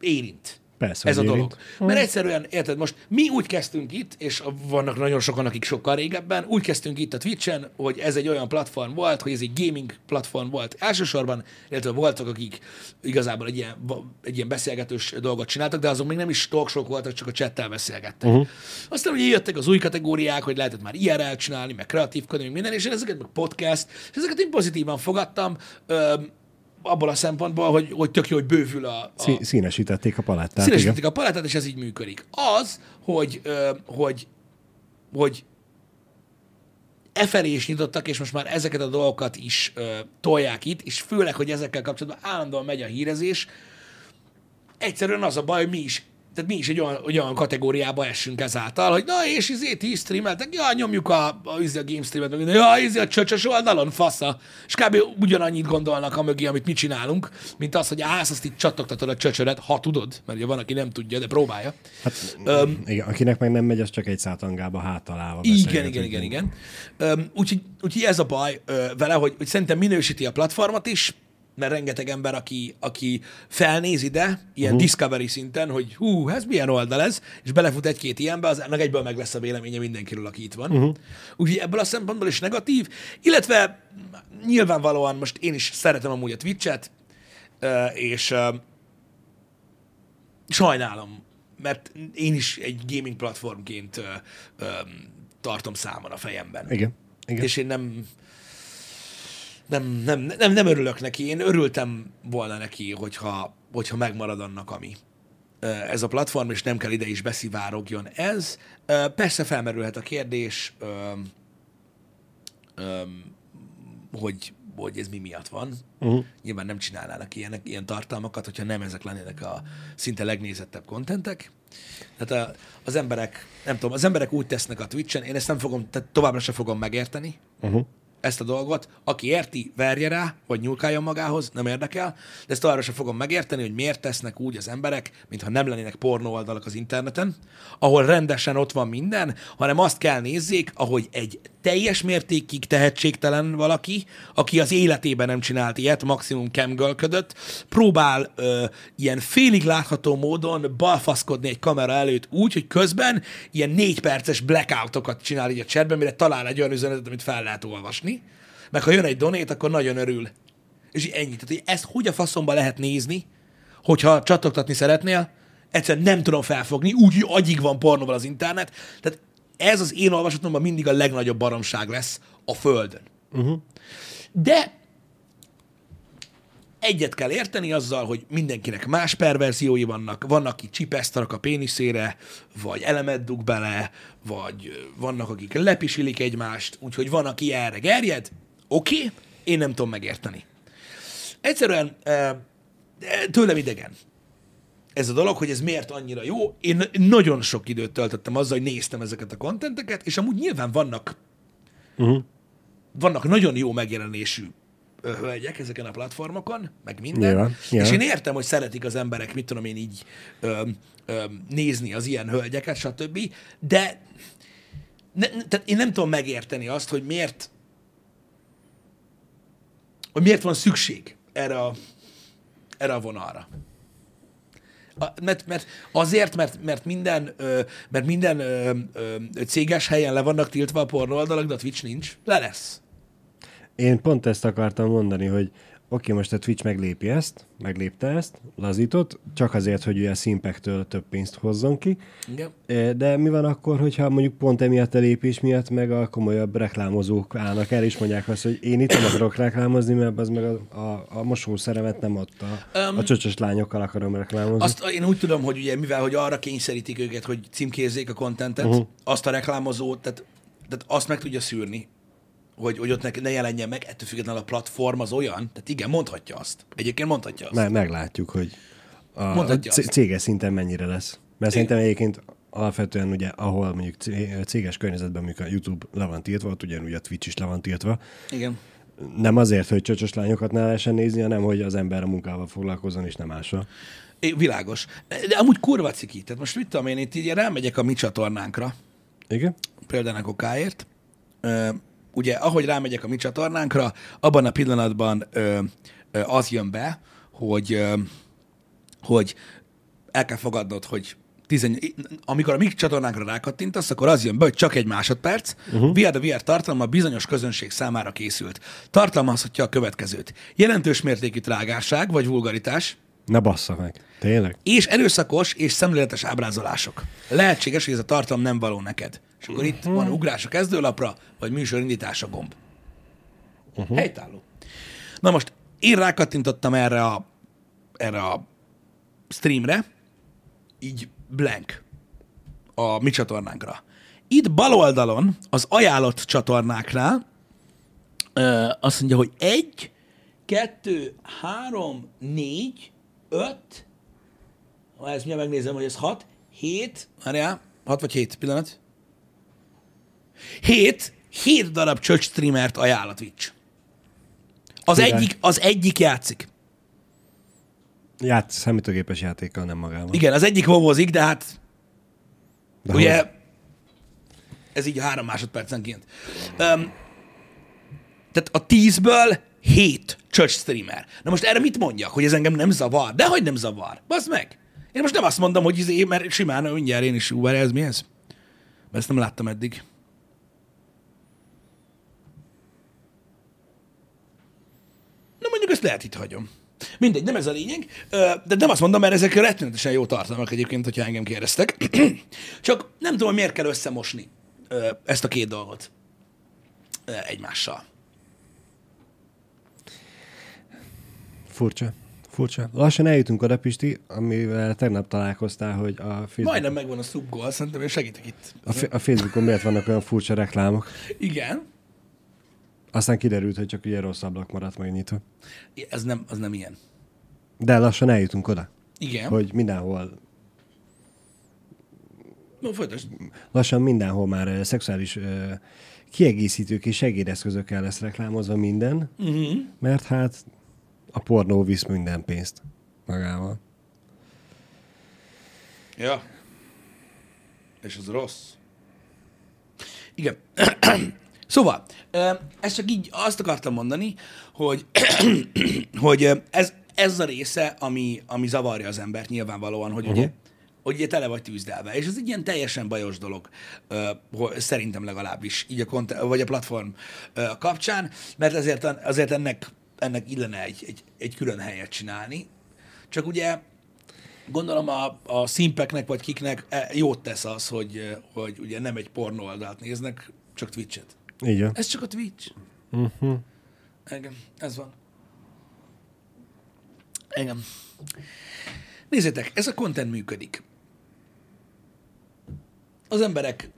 érint. Persze, ez a hogy dolog. érint. Mert egyszerűen, érted, most mi úgy kezdtünk itt, és vannak nagyon sokan, akik sokkal régebben, úgy kezdtünk itt a Twitch-en, hogy ez egy olyan platform volt, hogy ez egy gaming platform volt elsősorban, illetve voltak, akik igazából egy ilyen, egy ilyen beszélgetős dolgot csináltak, de azok még nem is talkshow voltak, csak a chattel beszélgettek. Uh-huh. Aztán ugye jöttek az új kategóriák, hogy lehetett már IRL csinálni, meg kreatívkodni, meg minden, és én ezeket meg podcast, és ezeket én pozitívan fogadtam, öm, abból a szempontból, hogy, hogy tök jó, hogy bővül a, a, Szí- Színesítették a palettát. igen. Színesítik a palettát, és ez így működik. Az, hogy, ö, hogy, hogy e felé is nyitottak, és most már ezeket a dolgokat is ö, tolják itt, és főleg, hogy ezekkel kapcsolatban állandóan megy a hírezés, egyszerűen az a baj, hogy mi is tehát mi is egy olyan, olyan kategóriába essünk ezáltal, hogy na és izé, ti is streameltek, ja, nyomjuk a, a, izé a game streamet, meg ja, izé a csöcsös oldalon, fasza. És kb. ugyanannyit gondolnak a mögé, amit mi csinálunk, mint az, hogy állsz, azt itt csattogtatod a csöcsöret, ha tudod, mert ugye van, aki nem tudja, de próbálja. Hát, Öm, igen, akinek meg nem megy, az csak egy szátangába háttalálva igen, igen, igen, igen. Öm, úgyhogy, úgyhogy ez a baj ö, vele, hogy, hogy szerintem minősíti a platformot is, mert rengeteg ember, aki, aki felnéz ide, ilyen uh-huh. discovery szinten, hogy hú, ez milyen oldal ez, és belefut egy-két ilyenbe, az ennek egyből meg lesz a véleménye mindenkiről, aki itt van. Uh-huh. Úgyhogy ebből a szempontból is negatív, illetve nyilvánvalóan most én is szeretem amúgy a Twitch-et, és sajnálom, mert én is egy gaming platformként tartom számon a fejemben. Igen. igen. És én nem, nem, nem, nem, nem örülök neki. Én örültem volna neki, hogyha, hogyha megmarad annak, ami ez a platform, és nem kell ide is beszivárogjon ez. Persze felmerülhet a kérdés, hogy, hogy ez mi miatt van. Uh-huh. Nyilván nem csinálnának ilyenek, ilyen tartalmakat, hogyha nem ezek lennének a szinte legnézettebb kontentek. Tehát a, az emberek, nem tudom, az emberek úgy tesznek a Twitch-en, én ezt nem fogom, tehát továbbra sem fogom megérteni, Uh-huh. Ezt a dolgot. Aki érti, verje rá, vagy nyúlkáljon magához, nem érdekel, de ezt továbbra sem fogom megérteni, hogy miért tesznek úgy az emberek, mintha nem lennének pornó oldalak az interneten, ahol rendesen ott van minden, hanem azt kell nézzék, ahogy egy teljes mértékig tehetségtelen valaki, aki az életében nem csinált ilyet, maximum camgirlködött, próbál ö, ilyen félig látható módon balfaszkodni egy kamera előtt úgy, hogy közben ilyen négy perces blackoutokat csinál így a chatben, mire talál egy olyan üzenetet, amit fel lehet olvasni. Meg ha jön egy donét, akkor nagyon örül. És így ennyi. Tehát, hogy ezt hogy a faszomba lehet nézni, hogyha csattogtatni szeretnél, egyszerűen nem tudom felfogni, úgy, hogy agyig van pornóval az internet. Tehát ez az én olvasatomban mindig a legnagyobb baromság lesz a Földön. Uh-huh. De egyet kell érteni azzal, hogy mindenkinek más perverziói vannak. Vannak, akik csipesztanak a péniszére, vagy elemet dug bele, vagy vannak, akik lepisilik egymást, úgyhogy van, aki erre gerjed. Oké, okay, én nem tudom megérteni. Egyszerűen ö, tőlem idegen ez a dolog, hogy ez miért annyira jó. Én nagyon sok időt töltöttem azzal, hogy néztem ezeket a kontenteket, és amúgy nyilván vannak Uh-huh. vannak nagyon jó megjelenésű ö, hölgyek ezeken a platformokon, meg minden. Nyilván, És nyilván. én értem, hogy szeretik az emberek, mit tudom én így ö, ö, nézni az ilyen hölgyeket, stb. De ne- tehát én nem tudom megérteni azt, hogy miért hogy miért van szükség erre a erre a vonalra. A, mert, mert azért, mert, mert minden, ö, mert minden ö, ö, céges helyen le vannak tiltva a pornóoldalak, de a Twitch nincs. Le lesz. Én pont ezt akartam mondani, hogy oké, most a Twitch meglépi ezt, meglépte ezt, lazított, csak azért, hogy a szimpektől több pénzt hozzon ki. Igen. De mi van akkor, hogyha mondjuk pont emiatt a lépés miatt meg a komolyabb reklámozók állnak el, és mondják azt, hogy én itt nem akarok reklámozni, mert az meg a, a, a mosószeremet nem adta. Um, a csöcsös lányokkal akarom reklámozni. Azt én úgy tudom, hogy ugye, mivel hogy arra kényszerítik őket, hogy címkézzék a kontentet, uh-huh. azt a reklámozót, tehát, tehát azt meg tudja szűrni, hogy, hogy ott ne, ne jelenjen meg, ettől függetlenül a platform az olyan, tehát igen, mondhatja azt. Egyébként mondhatja azt. Me- meglátjuk, hogy a, a c- céges szinten mennyire lesz. Mert szerintem egyébként alapvetően ugye, ahol mondjuk céges környezetben, mondjuk a YouTube le van tiltva, ott ugyanúgy a Twitch is le van tiltva. Igen. Nem azért, hogy csöcsös lányokat ne lehessen nézni, hanem hogy az ember a munkával foglalkozzon, és nem másra. É, világos. De amúgy kurva ciki. Tehát most mit tudom én, itt így rámegyek a mi csatornánkra. Igen? Például a kokáért ugye ahogy rámegyek a mi csatornánkra, abban a pillanatban ö, ö, az jön be, hogy, ö, hogy el kell fogadnod, hogy 18, amikor a mi csatornánkra rákattintasz, akkor az jön be, hogy csak egy másodperc, uh-huh. VR the VR tartalma bizonyos közönség számára készült. Tartalmazhatja a következőt. Jelentős mértékű trágárság vagy vulgaritás, ne bassza meg. Tényleg? És erőszakos és szemléletes ábrázolások. Lehetséges, hogy ez a tartalom nem való neked. És akkor itt van ugrás a kezdőlapra, vagy műsorindítás a gomb. Uh-huh. Helytálló. Na most én rákattintottam erre a, erre a streamre, így blank a mi csatornánkra. Itt bal oldalon, az ajánlott csatornáknál ö, azt mondja, hogy egy, kettő, három, négy, öt, ha ezt mindjárt megnézem, hogy ez hat, hét, várjál, hat vagy hét, pillanat. Hét, hét darab csöcs streamert ajánl a Twitch. Az egyik, az egyik játszik. Ját, számítógépes játékkal, nem magával. Igen, az egyik vovozik, de hát de ugye hogy? ez így három másodpercenként. Um, tehát a tízből hét church streamer. Na most erre mit mondjak, hogy ez engem nem zavar? De hogy nem zavar? Basz meg! Én most nem azt mondom, hogy izé, mert simán mindjárt én is Uber, ez mi ez? Mert ezt nem láttam eddig. Na mondjuk ezt lehet itt hagyom. Mindegy, nem ez a lényeg, de nem azt mondom, mert ezek rettenetesen jó tartalmak egyébként, hogyha engem kérdeztek. Csak nem tudom, miért kell összemosni ezt a két dolgot egymással. Furcsa. Furcsa. Lassan eljutunk oda, Pisti, amivel tegnap találkoztál, hogy a Facebook... Majdnem megvan a subgoal, szerintem én segítek itt. A, a Facebookon miért vannak olyan furcsa reklámok? Igen. Aztán kiderült, hogy csak ugye rossz ablak maradt megnyitva. Ez nem, az nem ilyen. De lassan eljutunk oda. Igen. Hogy mindenhol No, folytasd. Lassan mindenhol már uh, szexuális uh, kiegészítők és segédeszközökkel lesz reklámozva minden, uh-huh. mert hát a pornó visz minden pénzt magával. Ja. És az rossz. Igen. Szóval, ezt csak így azt akartam mondani, hogy, hogy ez, ez a része, ami, ami zavarja az embert nyilvánvalóan, hogy uh-huh. ugye hogy ugye tele vagy tűzdelve. És ez egy ilyen teljesen bajos dolog, szerintem legalábbis, így a, kont- vagy a platform kapcsán, mert azért, azért ennek ennek illene egy, egy, egy külön helyet csinálni. Csak ugye gondolom a, a szimpeknek vagy kiknek e, jót tesz az, hogy, hogy ugye nem egy pornó oldalt néznek, csak Twitch-et. Igen. Ez csak a Twitch. Uh-huh. Igen, ez van. Igen. Nézzétek, ez a content működik. Az emberek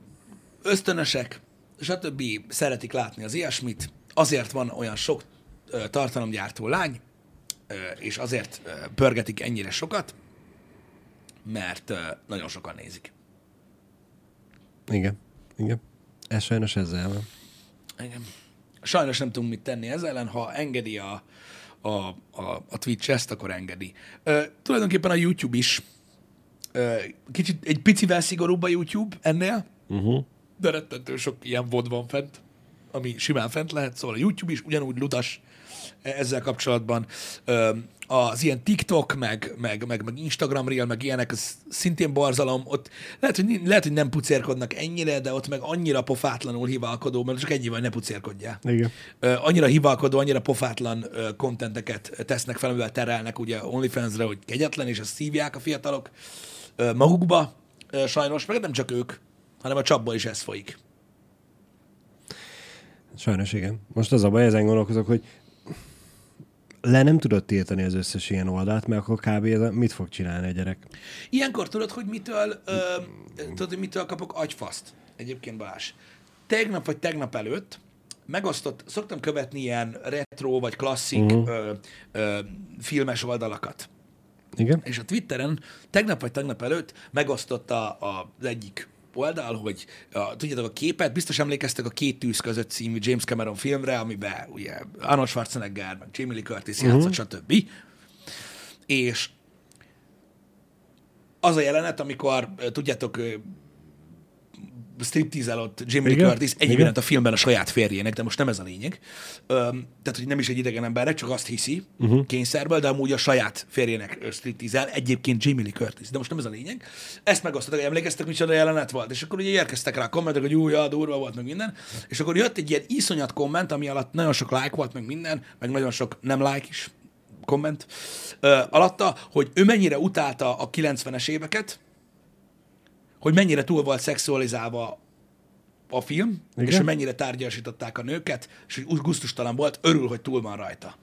ösztönösek, stb. szeretik látni az ilyesmit, azért van olyan sok tartalomgyártó lány, és azért pörgetik ennyire sokat, mert nagyon sokan nézik. Igen, igen. Ez sajnos ezzel van. Igen. Sajnos nem tudunk mit tenni ezzel ellen, ha engedi a, a, a, a Twitch ezt, akkor engedi. Ö, tulajdonképpen a YouTube is ö, kicsit egy picivel szigorúbb a YouTube ennél, uh-huh. de rettentő sok ilyen vod van fent. ami simán fent lehet, szóval a YouTube is ugyanúgy ludas ezzel kapcsolatban. Az ilyen TikTok, meg, meg, meg, meg Instagram Reel, meg ilyenek, az szintén borzalom. Ott lehet hogy, lehet, hogy nem pucérkodnak ennyire, de ott meg annyira pofátlanul hivalkodó, mert csak ennyi van, ne pucérkodjál. Igen. Annyira hivalkodó, annyira pofátlan kontenteket tesznek fel, amivel terelnek ugye OnlyFans-re, hogy kegyetlen, és ezt szívják a fiatalok magukba, sajnos, meg nem csak ők, hanem a csapból is ez folyik. Sajnos igen. Most az a baj, ezen gondolkozok, hogy le nem tudod tiltani az összes ilyen oldalt, mert akkor kb. mit fog csinálni a gyerek? Ilyenkor tudod, hogy mitől, ö, tudod, hogy mitől kapok agyfaszt? Egyébként Balázs. Tegnap vagy tegnap előtt megosztott, szoktam követni ilyen retro vagy klasszik uh-huh. ö, ö, filmes oldalakat. Igen? És a Twitteren tegnap vagy tegnap előtt megosztotta az egyik oldal, hogy a, tudjátok a képet, biztos emlékeztek a Két tűz között című James Cameron filmre, amiben ugye Arnold Schwarzenegger, meg Jamie Lee Curtis játszott, stb. És az a jelenet, amikor, tudjátok, ö, striptease ott Jamie Lee Igen, Curtis egyébként a filmben a saját férjének, de most nem ez a lényeg. Öm, tehát, hogy nem is egy idegen embernek, csak azt hiszi uh-huh. kényszerből, de amúgy a saját férjének ö, striptease egyébként Jamie Lee Curtis, de most nem ez a lényeg. Ezt megosztottak, hogy emlékeztek, micsoda jelenet volt, és akkor ugye érkeztek rá kommentek, hogy jó, ja, durva volt, meg minden, és akkor jött egy ilyen iszonyat komment, ami alatt nagyon sok like volt, meg minden, meg nagyon sok nem like is komment ö, alatta, hogy ő mennyire utálta a 90-es éveket, hogy mennyire túl volt szexualizálva a film, Igen? És hogy mennyire tárgyasították a nőket, és hogy úgy gusztustalan volt, örül, hogy túl van rajta.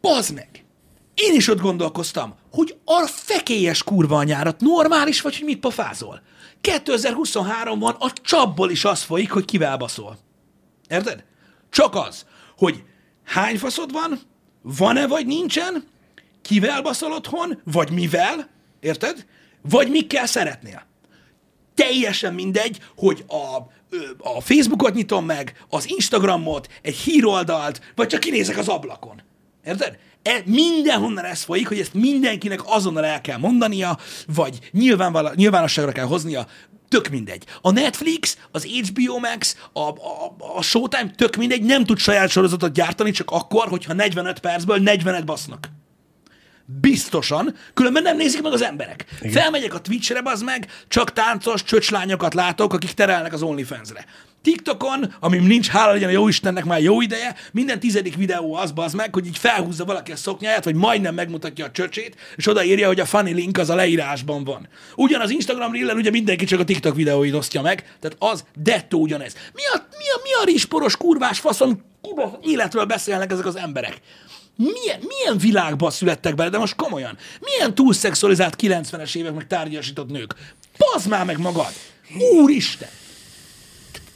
Bazd meg! Én is ott gondolkoztam, hogy a fekélyes kurva anyárat normális vagy, hogy mit pofázol. 2023 van, a csapból is az folyik, hogy kivel baszol. Érted? Csak az, hogy hány faszod van, van-e vagy nincsen, kivel baszol otthon, vagy mivel, érted? Vagy mikkel szeretnél. Teljesen mindegy, hogy a, a Facebookot nyitom meg, az Instagramot, egy híroldalt, vagy csak kinézek az ablakon. Érted? E, mindenhonnan ez folyik, hogy ezt mindenkinek azonnal el kell mondania, vagy nyilvánvala, nyilvánosságra kell hoznia, tök mindegy. A Netflix, az HBO Max, a, a, a Showtime, tök mindegy, nem tud saját sorozatot gyártani, csak akkor, hogyha 45 percből 40-et basznak. Biztosan, különben nem nézik meg az emberek. Igen. Felmegyek a Twitchre, az meg, csak táncos csöcslányokat látok, akik terelnek az OnlyFans-re. TikTokon, ami nincs, hála legyen a jó Istennek már jó ideje, minden tizedik videó az bazd meg, hogy így felhúzza valaki a szoknyáját, vagy majdnem megmutatja a csöcsét, és odaírja, hogy a funny link az a leírásban van. Ugyanaz Instagram Reel-en ugye mindenki csak a TikTok videóit osztja meg, tehát az dettó ugyanez. Mi a, mi a, mi a rizsporos kurvás faszom életről beszélnek ezek az emberek? Milyen, milyen világban születtek bele, de most komolyan. Milyen túlszexualizált 90-es évek meg tárgyasított nők? Pazd már meg magad! Úristen!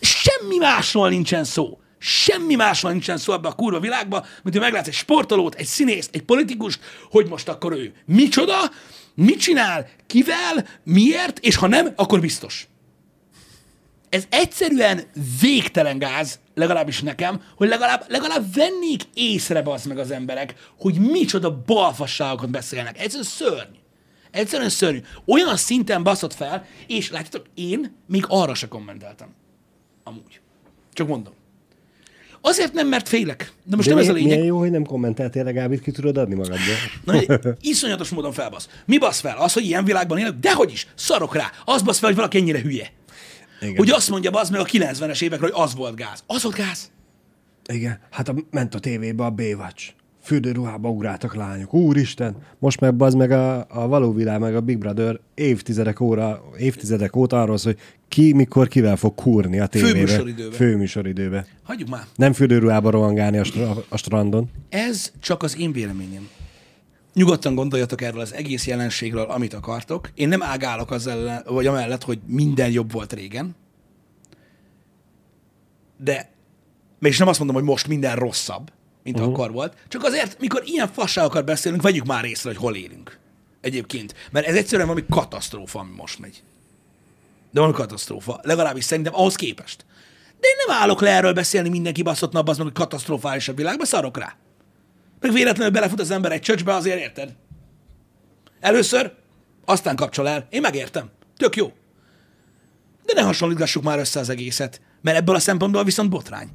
Semmi másról nincsen szó. Semmi másról nincsen szó ebbe a kurva világba, mint hogy meglátsz egy sportolót, egy színészt, egy politikust, hogy most akkor ő micsoda, mit csinál, kivel, miért, és ha nem, akkor biztos. Ez egyszerűen végtelen gáz, legalábbis nekem, hogy legalább, legalább vennék észre bazd meg az emberek, hogy micsoda balfasságokat beszélnek. Egyszerűen szörny. Egyszerűen szörnyű. Olyan szinten baszott fel, és látjátok, én még arra se kommenteltem. Amúgy. Csak mondom. Azért nem, mert félek. De most De nem ez a lényeg. milyen jó, hogy nem kommenteltél, legalább ki tudod adni magadból. Na, iszonyatos módon felbasz. Mi basz fel? Az, hogy ilyen világban élek? Dehogy is. Szarok rá. Az basz fel, hogy valaki ennyire hülye. Igen. Hogy azt mondja az meg a 90-es évekről, hogy az volt gáz. Az volt gáz? Igen, hát a, ment a tévébe a Baywatch. Fürdőruhába ugráltak lányok. Úristen! Most meg az meg a, a való világ, meg a Big Brother évtizedek, óra, évtizedek óta arról szól, hogy ki mikor kivel fog kúrni a tévébe. Főműsoridőbe. Főműsoridőbe. Hagyjuk már. Nem fürdőruhába rohangálni a, stra- a strandon. Ez csak az én véleményem. Nyugodtan gondoljatok erről az egész jelenségről, amit akartok. Én nem ágálok az ellen, vagy amellett, hogy minden jobb volt régen. De, és nem azt mondom, hogy most minden rosszabb, mint uh-huh. akkor volt. Csak azért, mikor ilyen fasságokat beszélünk, vegyük már észre, hogy hol élünk. Egyébként. Mert ez egyszerűen valami katasztrófa, ami most megy. De valami katasztrófa. Legalábbis szerintem ahhoz képest. De én nem állok le erről beszélni mindenki baszott nap, az meg, hogy katasztrofális a világ, mert szarok rá. Meg véletlenül belefut az ember egy csöcsbe, azért érted? Először, aztán kapcsol el. Én megértem. Tök jó. De ne hasonlítgassuk már össze az egészet. Mert ebből a szempontból viszont botrány.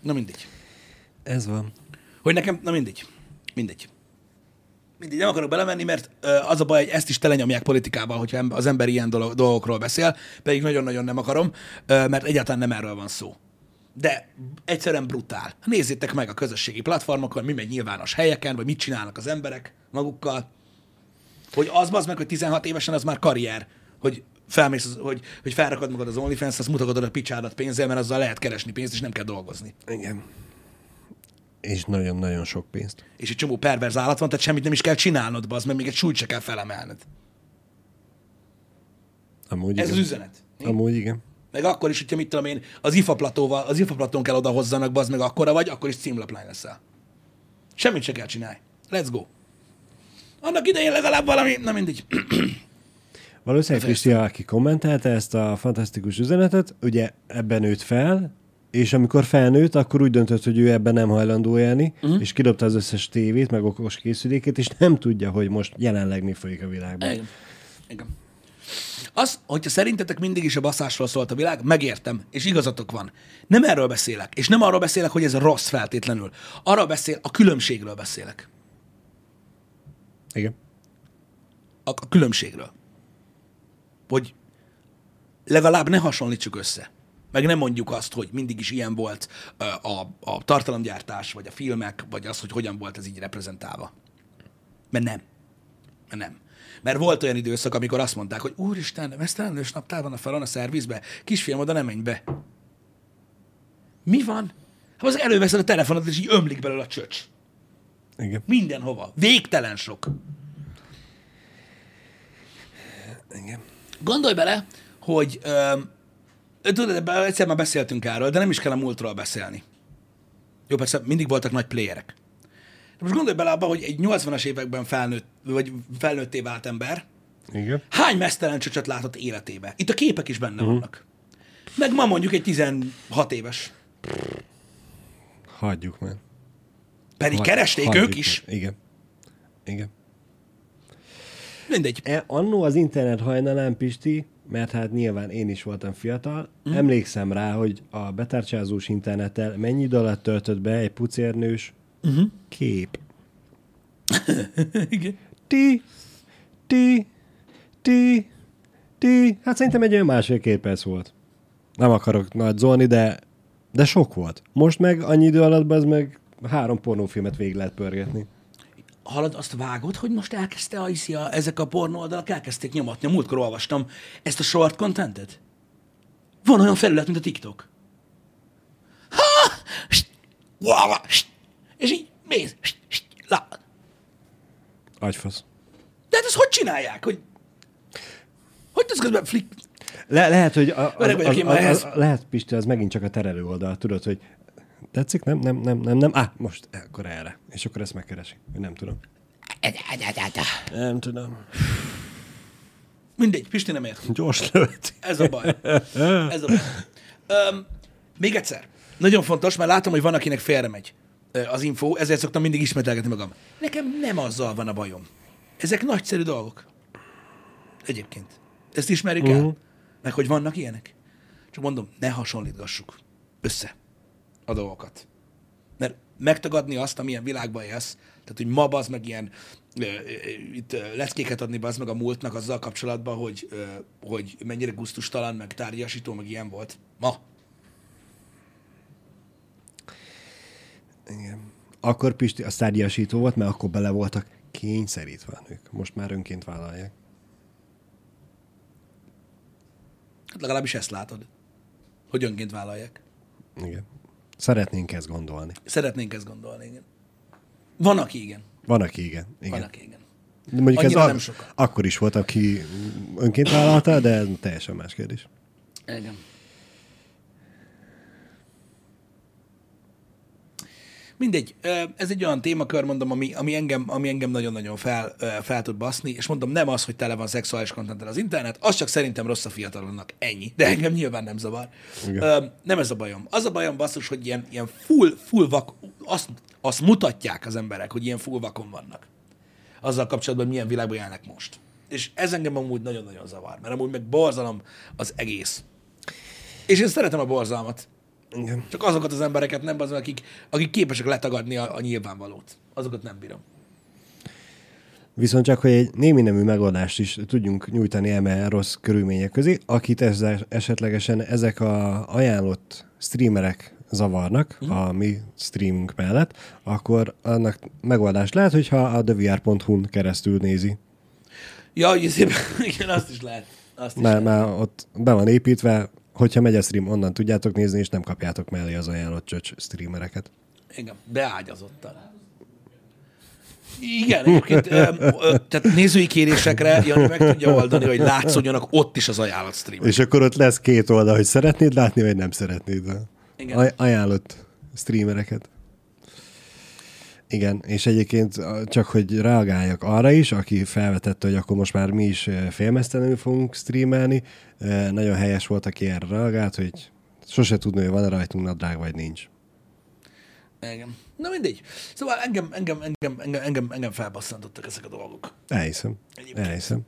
Na mindegy. Ez van. Hogy nekem, na mindegy. Mindegy. Mindegy, nem akarok belemenni, mert az a baj, hogy ezt is telenyomják politikával, hogyha az ember ilyen dolgokról beszél, pedig nagyon-nagyon nem akarom, mert egyáltalán nem erről van szó. De egyszerűen brutál. Nézzétek meg a közösségi platformokon, mi megy nyilvános helyeken, vagy mit csinálnak az emberek magukkal. Hogy az az meg, hogy 16 évesen az már karrier, hogy felmész, hogy, hogy felrakod magad az OnlyFans, azt mutogatod a picsádat pénzzel, mert azzal lehet keresni pénzt, és nem kell dolgozni. Igen. És nagyon-nagyon sok pénzt. és egy csomó perverz állat van, tehát semmit nem is kell csinálnod, az, mert még egy súlyt se kell felemelned. Amúgy Ez igen. az üzenet. Amúgy igen. Meg akkor is, hogyha mit tudom én, az IFA platóval, az IFA platón kell odahozzanak, bazd meg akkora vagy, akkor is címlaplány leszel. Semmit se kell csinálni. Let's go. Annak idején legalább valami, na mindegy. Valószínűleg Pisti, aki kommentelte ezt a fantasztikus üzenetet, ugye ebben nőtt fel, és amikor felnőtt, akkor úgy döntött, hogy ő ebben nem hajlandó élni, uh-huh. és kidobta az összes tévét, meg okos készülékét, és nem tudja, hogy most jelenleg mi folyik a világban. Igen. Igen. Az, hogyha szerintetek mindig is a baszásról szólt a világ, megértem, és igazatok van. Nem erről beszélek, és nem arról beszélek, hogy ez rossz feltétlenül. Arról beszél, a különbségről beszélek. Igen. a, a különbségről. Hogy legalább ne hasonlítsuk össze. Meg nem mondjuk azt, hogy mindig is ilyen volt ö, a, a tartalomgyártás, vagy a filmek, vagy az, hogy hogyan volt ez így reprezentálva. Mert nem. Mert nem. Mert volt olyan időszak, amikor azt mondták, hogy úristen, vesztelenős naptár van a falon a szervizbe, kisfiam, oda nem menj be. Mi van? Hát az előveszed a telefonod, és így ömlik belőle a csöcs. Igen. Mindenhova. Végtelen sok. Igen. Gondolj bele, hogy öm, tudod, egyszer már beszéltünk erről, de nem is kell a múltról beszélni. Jó, persze mindig voltak nagy playerek. De most gondolj bele abba, hogy egy 80-as években felnőtt, vagy felnőtté vált ember Igen. hány mesztelen csöcsöt látott életébe. Itt a képek is benne uh-huh. vannak. Meg ma mondjuk egy 16 éves. Hagyjuk már. Pedig Hagy- keresték hagyjuk ők is. már. Igen. Igen. Mindegy. E, annó az internet hajnalán, Pisti, mert hát nyilván én is voltam fiatal, mm. emlékszem rá, hogy a betárcsázós internettel mennyi idő alatt töltött be egy pucérnős uh-huh. kép. Igen. Ti, ti, ti, ti. Hát szerintem egy olyan másfél-két perc volt. Nem akarok nagy zolni, de, de sok volt. Most meg annyi idő alatt az meg három pornófilmet végig lehet pörgetni. Hallod, azt vágod, hogy most elkezdte a, iszi a, ezek a pornó oldalak elkezdték nyomatni. A múltkor olvastam ezt a short contentet. Van olyan felület, mint a TikTok. Ha! St- És így mész. Látod. Agyfasz. De hát ezt hogy csinálják? Hogy, hogy tudsz közben flick... Le, lehet, hogy a, az, az, az, az, lehet, Pisti, az megint csak a terelő oldal, tudod, hogy tetszik, nem, nem, nem, nem, nem, á, most, akkor erre. És akkor ezt megkeresi. Nem tudom. Nem tudom. Mindegy, Pisti nem ért. Gyors lőtt. Ez a baj. Ez a baj. Öm, még egyszer. Nagyon fontos, mert látom, hogy van, akinek félremegy az info, ezért szoktam mindig ismételgetni magam. Nekem nem azzal van a bajom. Ezek nagyszerű dolgok. Egyébként. Ezt ismerjük Mhm. el? Meg hogy vannak ilyenek? Csak mondom, ne hasonlítgassuk össze a dolgokat. Mert megtagadni azt, amilyen világban élsz, tehát, hogy ma az meg ilyen ö, ö, itt ö, leckéket adni az meg a múltnak azzal kapcsolatban, hogy, ö, hogy mennyire gusztustalan, meg tárgyasító, meg ilyen volt. Ma. Igen. Akkor Pisti a szárgyasító volt, mert akkor bele voltak kényszerítve nők. Most már önként vállalják. Hát legalábbis ezt látod, hogy önként vállalják. Igen. Szeretnénk ezt gondolni. Szeretnénk ezt gondolni, igen. Van, aki igen. Van, aki igen. Van, igen. aki igen. De Mondjuk ez Annyira a, nem sokan. akkor is volt, aki önként vállalta, de ez teljesen más kérdés. Igen. Mindegy, ez egy olyan témakör, mondom, ami, ami, engem, ami engem nagyon-nagyon fel, fel tud baszni, és mondom, nem az, hogy tele van szexuális kontenttel az internet, az csak szerintem rossz a fiatalonnak, ennyi. De engem nyilván nem zavar. Igen. Nem ez a bajom. Az a bajom, basszus, hogy ilyen, ilyen full, full vak, azt, azt mutatják az emberek, hogy ilyen full vakon vannak. Azzal kapcsolatban, milyen világban élnek most. És ez engem amúgy nagyon-nagyon zavar, mert amúgy meg borzalom az egész. És én szeretem a borzalmat. Igen. Csak azokat az embereket nem, az, akik, akik képesek letagadni a, a nyilvánvalót. Azokat nem bírom. Viszont csak, hogy egy némi nemű megoldást is tudjunk nyújtani eme rossz körülmények közé, akit ezzel, esetlegesen ezek a ajánlott streamerek zavarnak mm. a mi streamünk mellett, akkor annak megoldás lehet, hogyha a thevr.hu-n keresztül nézi. Ja, hogy szépen, igen, azt is lehet. Azt is Már, lehet. már ott be van építve, hogyha megy a stream, onnan tudjátok nézni, és nem kapjátok mellé az ajánlott csöcs streamereket. Igen, beágyazottan. Igen, egyébként, ö, ö, tehát nézői kérésekre Jani meg tudja oldani, hogy látszódjanak ott is az ajánlat stream. És akkor ott lesz két oldal, hogy szeretnéd látni, vagy nem szeretnéd. Igen. Aj- ajánlott streamereket. Igen, és egyébként csak, hogy reagáljak arra is, aki felvetette, hogy akkor most már mi is félmeztelenül fogunk streamelni, nagyon helyes volt, aki erre reagált, hogy sose tudni, hogy van-e rajtunk nadrág, vagy nincs. Igen. Na mindegy. Szóval engem, engem, engem, engem, engem, engem felbasszantottak ezek a dolgok. Elhiszem. Egyébként. Elhiszem.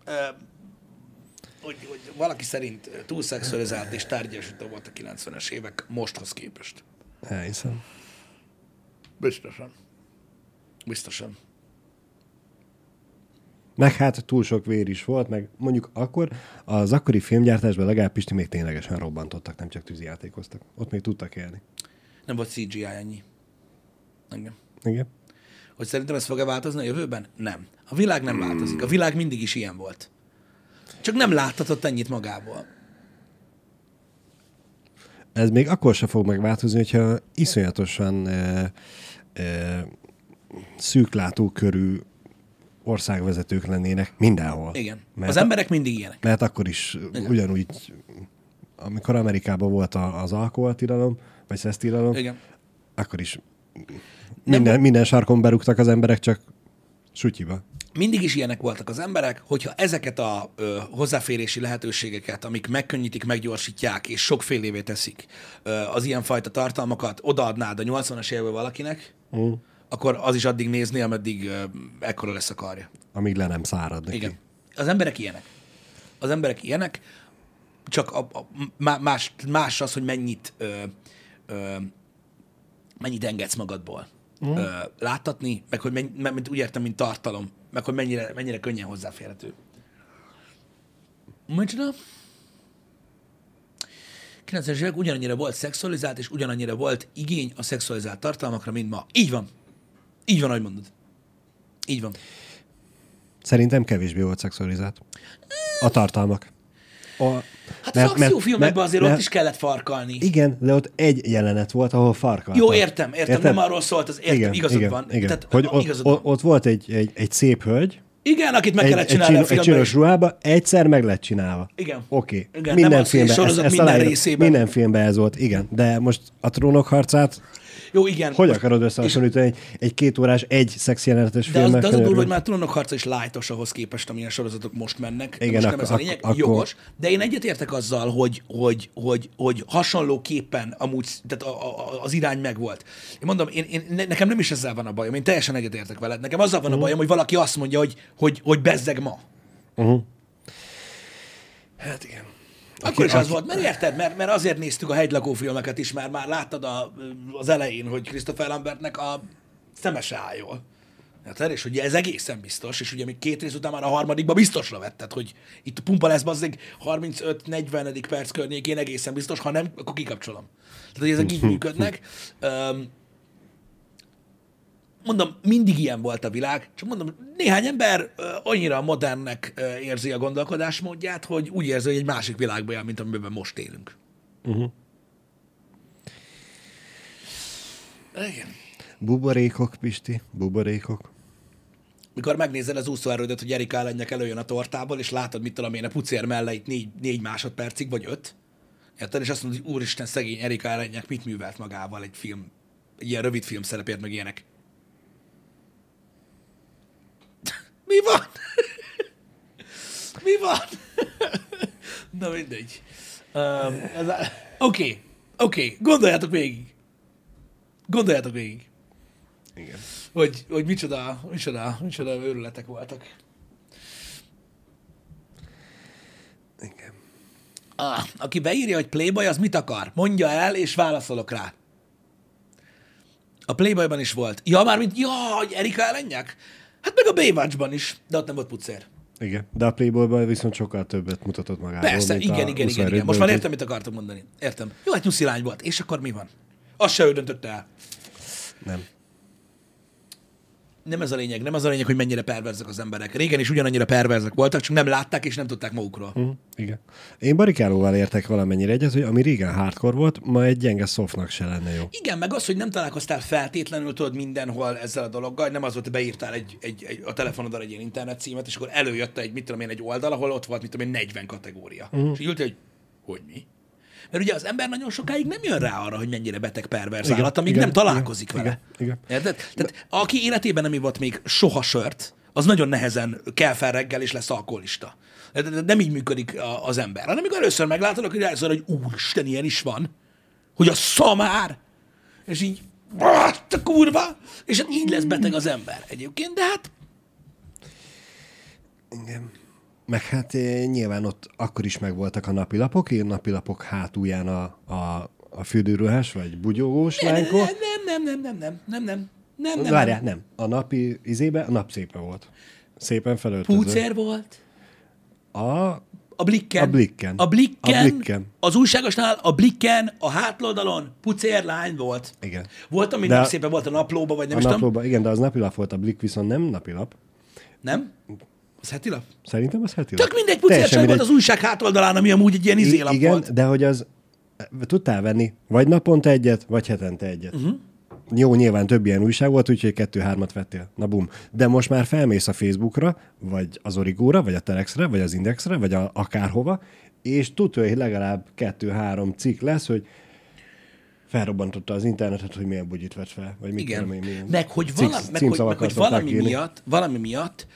Hogy, hogy valaki szerint túlszexualizált és tárgyasító volt a 90-es évek mosthoz képest. Elhiszem. Biztosan. Biztosan. Meg hát túl sok vér is volt, meg mondjuk akkor az akkori filmgyártásban legalább Pisti még ténylegesen robbantottak, nem csak tűzijátékoztak. Ott még tudtak élni. Nem volt CGI ennyi. Engem. Igen. Hogy szerintem ez fog-e változni a jövőben? Nem. A világ nem változik. A világ mindig is ilyen volt. Csak nem láthatott ennyit magából. Ez még akkor sem fog megváltozni, hogyha iszonyatosan e, e, szűklátókörű országvezetők lennének mindenhol. Igen. Mert, az emberek mindig ilyenek. mert akkor is Igen. ugyanúgy, amikor Amerikában volt az alkoholtilalom, vagy szesztilalom, Igen. akkor is minden, minden sarkon berúgtak az emberek, csak sutyiba. mindig is ilyenek voltak az emberek, hogyha ezeket a ö, hozzáférési lehetőségeket, amik megkönnyítik, meggyorsítják és sokfélévé teszik ö, az ilyenfajta tartalmakat, odaadnád a 80-as évvel valakinek, Mm. Akkor az is addig nézni, ameddig ekkora lesz a karja. Amíg le nem szárad neki. Igen. Az emberek ilyenek. Az emberek ilyenek, csak a, a, má- más, más az, hogy mennyit ö, ö, mennyit engedsz magadból mm. ö, láttatni, meg hogy mennyi, mert úgy értem, mint tartalom, meg hogy mennyire, mennyire könnyen hozzáférhető. Micsoda? 90-es évek ugyanannyira volt szexualizált, és ugyanannyira volt igény a szexualizált tartalmakra, mint ma. Így van. Így van, ahogy mondod. Így van. Szerintem kevésbé volt szexualizált. A tartalmak. A, Hát az akciófilmekben azért ott is kellett farkalni. Igen, de ott egy jelenet volt, ahol farkalt. Jó, értem, értem, nem arról szólt, az értem, igen, igazad igen, van. Igen. Tehát, hogy igazad ott, van. ott volt egy, egy, egy szép hölgy, Igen, akit meg egy, kellett egy, csinálni a csino, egy filmben csinos ruhába, egyszer meg lett csinálva. Igen. Oké. Igen, Minden filmben, ezt, ezt minden részében. Minden filmben ez volt, igen. De most a trónok harcát, Jó, igen. hogy akarod összehasonlítani egy, egy két órás, egy szexjelenetes De az, de az a durva, hogy már trónok harca is lájtos ahhoz képest, amilyen sorozatok most mennek. Igen, most nem ak- ez a ak- lényeg. akkor- Jogos. De én egyetértek azzal, hogy, hogy, hogy, hogy hasonlóképpen amúgy tehát a, a, az irány megvolt. Én mondom, én, én, ne- nekem nem is ezzel van a bajom, én teljesen egyetértek veled. Nekem azzal Mhm. van a bajom, hogy valaki azt mondja, hogy, hogy, hogy bezzeg ma. Uh-huh. Hát igen. Akkor is az volt, mert érted, mert, mert azért néztük a hegylakó filmeket is, mert már láttad a, az elején, hogy Christopher Lambertnek a szeme se áll jól. Érted? És ugye ez egészen biztos, és ugye még két rész után már a harmadikba biztosra vetted, hogy itt a pumpa lesz bazzeg 35-40. perc környékén egészen biztos, ha nem, akkor kikapcsolom. Tehát, hogy ezek így működnek. Öm, mondom, mindig ilyen volt a világ, csak mondom, néhány ember annyira modernnek érzi a gondolkodásmódját, hogy úgy érzi, hogy egy másik világban él, mint amiben most élünk. Uh-huh. Igen. Buborékok, Pisti, buborékok. Mikor megnézed az úszóerődöt, hogy Erika ellenjek előjön a tortából, és látod, mit tudom én, a pucér melleit négy, négy másodpercig, vagy öt, érted? És azt mondod, hogy úristen, szegény Erika ellenjek mit művelt magával egy film, egy ilyen rövid film szerepért, meg ilyenek. Mi van? Mi van? Na mindegy. Um, ez a- Oké, oké, gondoljátok végig. Gondoljátok végig Igen. hogy, hogy micsoda, micsoda, micsoda őrületek voltak. Ah, aki beírja, hogy Playboy, az mit akar? Mondja el, és válaszolok rá. A Playboyban is volt. Ja, már mint, ja, hogy Erika ellenjek? Hát meg a Baywatchban is, de ott nem volt pucér. Igen, de a Playboyban viszont sokkal többet mutatott magáról. Persze, igen, igen, igen, 25-ből, igen. Most már értem, mit akartam mondani. Értem. Jó, hát nyuszi lány volt. És akkor mi van? Azt se ő döntötte el. Nem. Nem ez a lényeg, nem az a lényeg, hogy mennyire perverzek az emberek. Régen is ugyanannyira perverzek voltak, csak nem látták és nem tudták magukról. Hm, igen. Én barikálóval értek valamennyire egyet, hogy ami régen hardcore volt, ma egy gyenge softnak se lenne jó. Igen, meg az, hogy nem találkoztál feltétlenül tudod mindenhol ezzel a dologgal, nem az volt, hogy beírtál egy, egy, egy, a telefonodra egy ilyen internet címet, és akkor előjött egy, mit tudom én, egy oldal, ahol ott volt, mit tudom én, 40 kategória. Uh-huh. És így ültél, hogy hogy mi? Mert ugye az ember nagyon sokáig nem jön rá arra, hogy mennyire beteg perverz Igen, állat, amíg igen, nem találkozik igen, vele. igen, igen. Érted? Tehát aki életében nem ivott még soha sört, az nagyon nehezen kell fel reggel, és lesz alkoholista. Nem így működik a- az ember. Hanem amikor először meglátod, akkor rászol, hogy úristen, ilyen is van. Hogy a szamár. És így, "Ah, te kurva! És hát így lesz beteg az ember egyébként, de hát Igen. Meg hát eh, nyilván ott akkor is megvoltak a napilapok, én napilapok hátulján a, a, a fürdőruhás, vagy bugyogós nem, lánykó. nem, nem, nem, nem, nem, nem, nem, nem, nem, Várjál, nem. A napi izébe a nap szépen volt. Szépen felöltözve. Púcer volt, A, a Blikken. A Blikken. A Blikken. A Blikken. Az újságosnál a Blikken, a hátoldalon pucér lány volt. igen. Volt, ami nem szépen volt a naplóba, vagy nem A is tudom. naplóban, igen, de az napilap volt, a Blik viszont nem napilap. Nem? Az heti lap? Szerintem az heti lap. Tök mindegy, pucérság volt az újság hátoldalán, ami amúgy egy ilyen izélap Igen, volt. de hogy az tudtál venni vagy naponta egyet, vagy hetente egyet. Uh-huh. Jó, nyilván több ilyen újság volt, úgyhogy kettő-hármat vettél. Na bum. De most már felmész a Facebookra, vagy az Origóra, vagy a Telexre, vagy az Indexre, vagy a, akárhova, és tudja, hogy legalább kettő-három cikk lesz, hogy felrobbantotta az internetet, hogy milyen bugyit vett fel, vagy mit Igen. tudom én, milyen Meg hogy, vala, meg, hogy, meg, hogy valami írni. miatt, valami miatt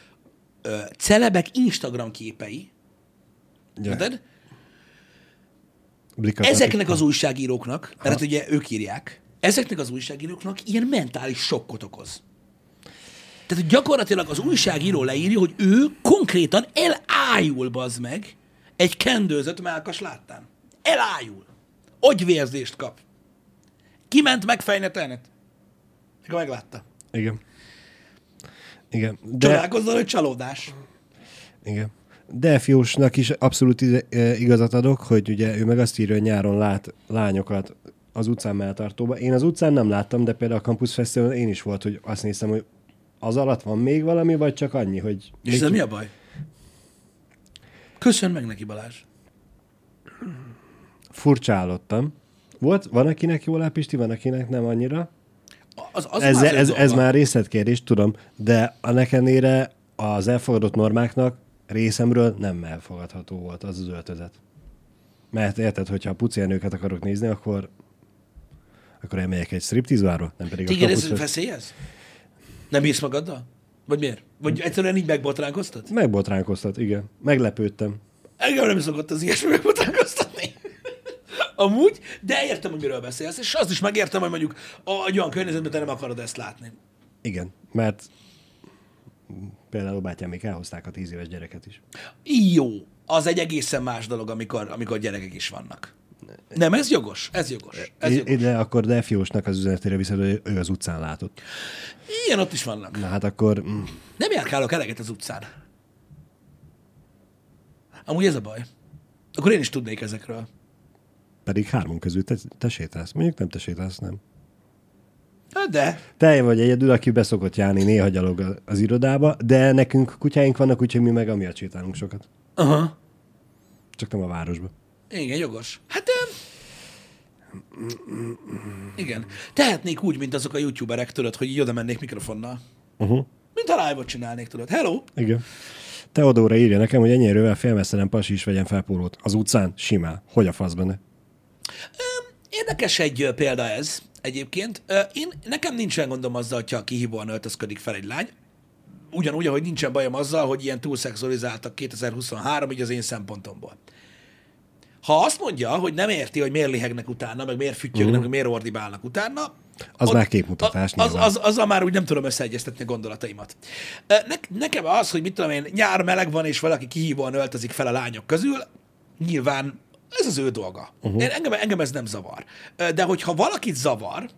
ö, celebek Instagram képei? Blikat Ezeknek az újságíróknak, mert hát ugye ők írják, ezeknek az újságíróknak ilyen mentális sokkot okoz. Tehát, hogy gyakorlatilag az újságíró leírja, hogy ő konkrétan elájul, bazd meg, egy kendőzött melkas láttán. Elájul. Agyvérzést kap. Kiment megfejnetelnet. Akkor meglátta. Igen. Igen. De, Csodálkozzon, hogy csalódás. igen. De Fiósnak is abszolút eh, igazat adok, hogy ugye ő meg azt írja, hogy nyáron lát lányokat az utcán melltartóba. Én az utcán nem láttam, de például a Campus Festivalon én is volt, hogy azt néztem, hogy az alatt van még valami, vagy csak annyi, hogy... És ez mi a baj? Köszön meg neki, Balázs. Furcsálottam. Volt, van akinek jól áll, Pisti, van akinek nem annyira. Az, az Ez, ez, ez dolga. már részletkérdés, tudom, de annak ellenére az elfogadott normáknak részemről nem elfogadható volt az az öltözet. Mert érted, hogyha a pucélnőket akarok nézni, akkor akkor elmegyek egy striptizbárba, nem pedig Téged a ez kapusz. veszélyez? Nem bírsz magaddal? Vagy miért? Vagy egyszerűen így megbotránkoztat? Megbotránkoztat, igen. Meglepődtem. Engem nem szokott az ilyesmi megbotránkoztatni. Amúgy, de értem, hogy miről beszélsz, és azt is megértem, hogy mondjuk a- egy olyan környezetben te nem akarod ezt látni. Igen, mert például bátyám még elhozták a tíz éves gyereket is. Jó, az egy egészen más dolog, amikor, amikor gyerekek is vannak. Nem, ez jogos, ez jogos. Ez jogos. de akkor Delfiósnak az üzenetére viszont, hogy ő az utcán látott. Ilyen ott is vannak. Na hát akkor mm, Nem járkálok eleget az utcán. Amúgy ez a baj. Akkor én is tudnék ezekről. Pedig hármunk közül te, te sétálsz. Mondjuk nem te sétálsz, nem. Hát De, Te vagy egyedül, aki beszokott járni néha gyalog az irodába, de nekünk kutyáink vannak, úgyhogy mi meg amiatt sétálunk sokat. aha. Csak nem a városba. Igen, jogos. Hát, igen. Tehetnék úgy, mint azok a youtuberek, tudod, hogy így oda mennék mikrofonnal. Uh-huh. Mint a live-ot csinálnék, tudod. Hello! Igen. Teodóra írja nekem, hogy ennyi erővel félmesztelen pasi is vegyen fel pólót. Az utcán? Simán. Hogy a fasz benne? Érdekes egy példa ez egyébként. Én, nekem nincsen gondom azzal, hogyha kihívóan öltözködik fel egy lány. Ugyanúgy, ahogy nincsen bajom azzal, hogy ilyen túlszexualizáltak 2023, így az én szempontomból. Ha azt mondja, hogy nem érti, hogy miért lihegnek utána, meg miért füttyögnek, uh. meg miért ordibálnak utána, Az már képmutatás, az, nyilván. az, azzal már úgy nem tudom összeegyeztetni a gondolataimat. Ne, nekem az, hogy mit tudom én, nyár meleg van, és valaki kihívóan öltözik fel a lányok közül, nyilván ez az ő dolga. Uh-huh. Én, engem, engem ez nem zavar. De hogyha valakit zavar,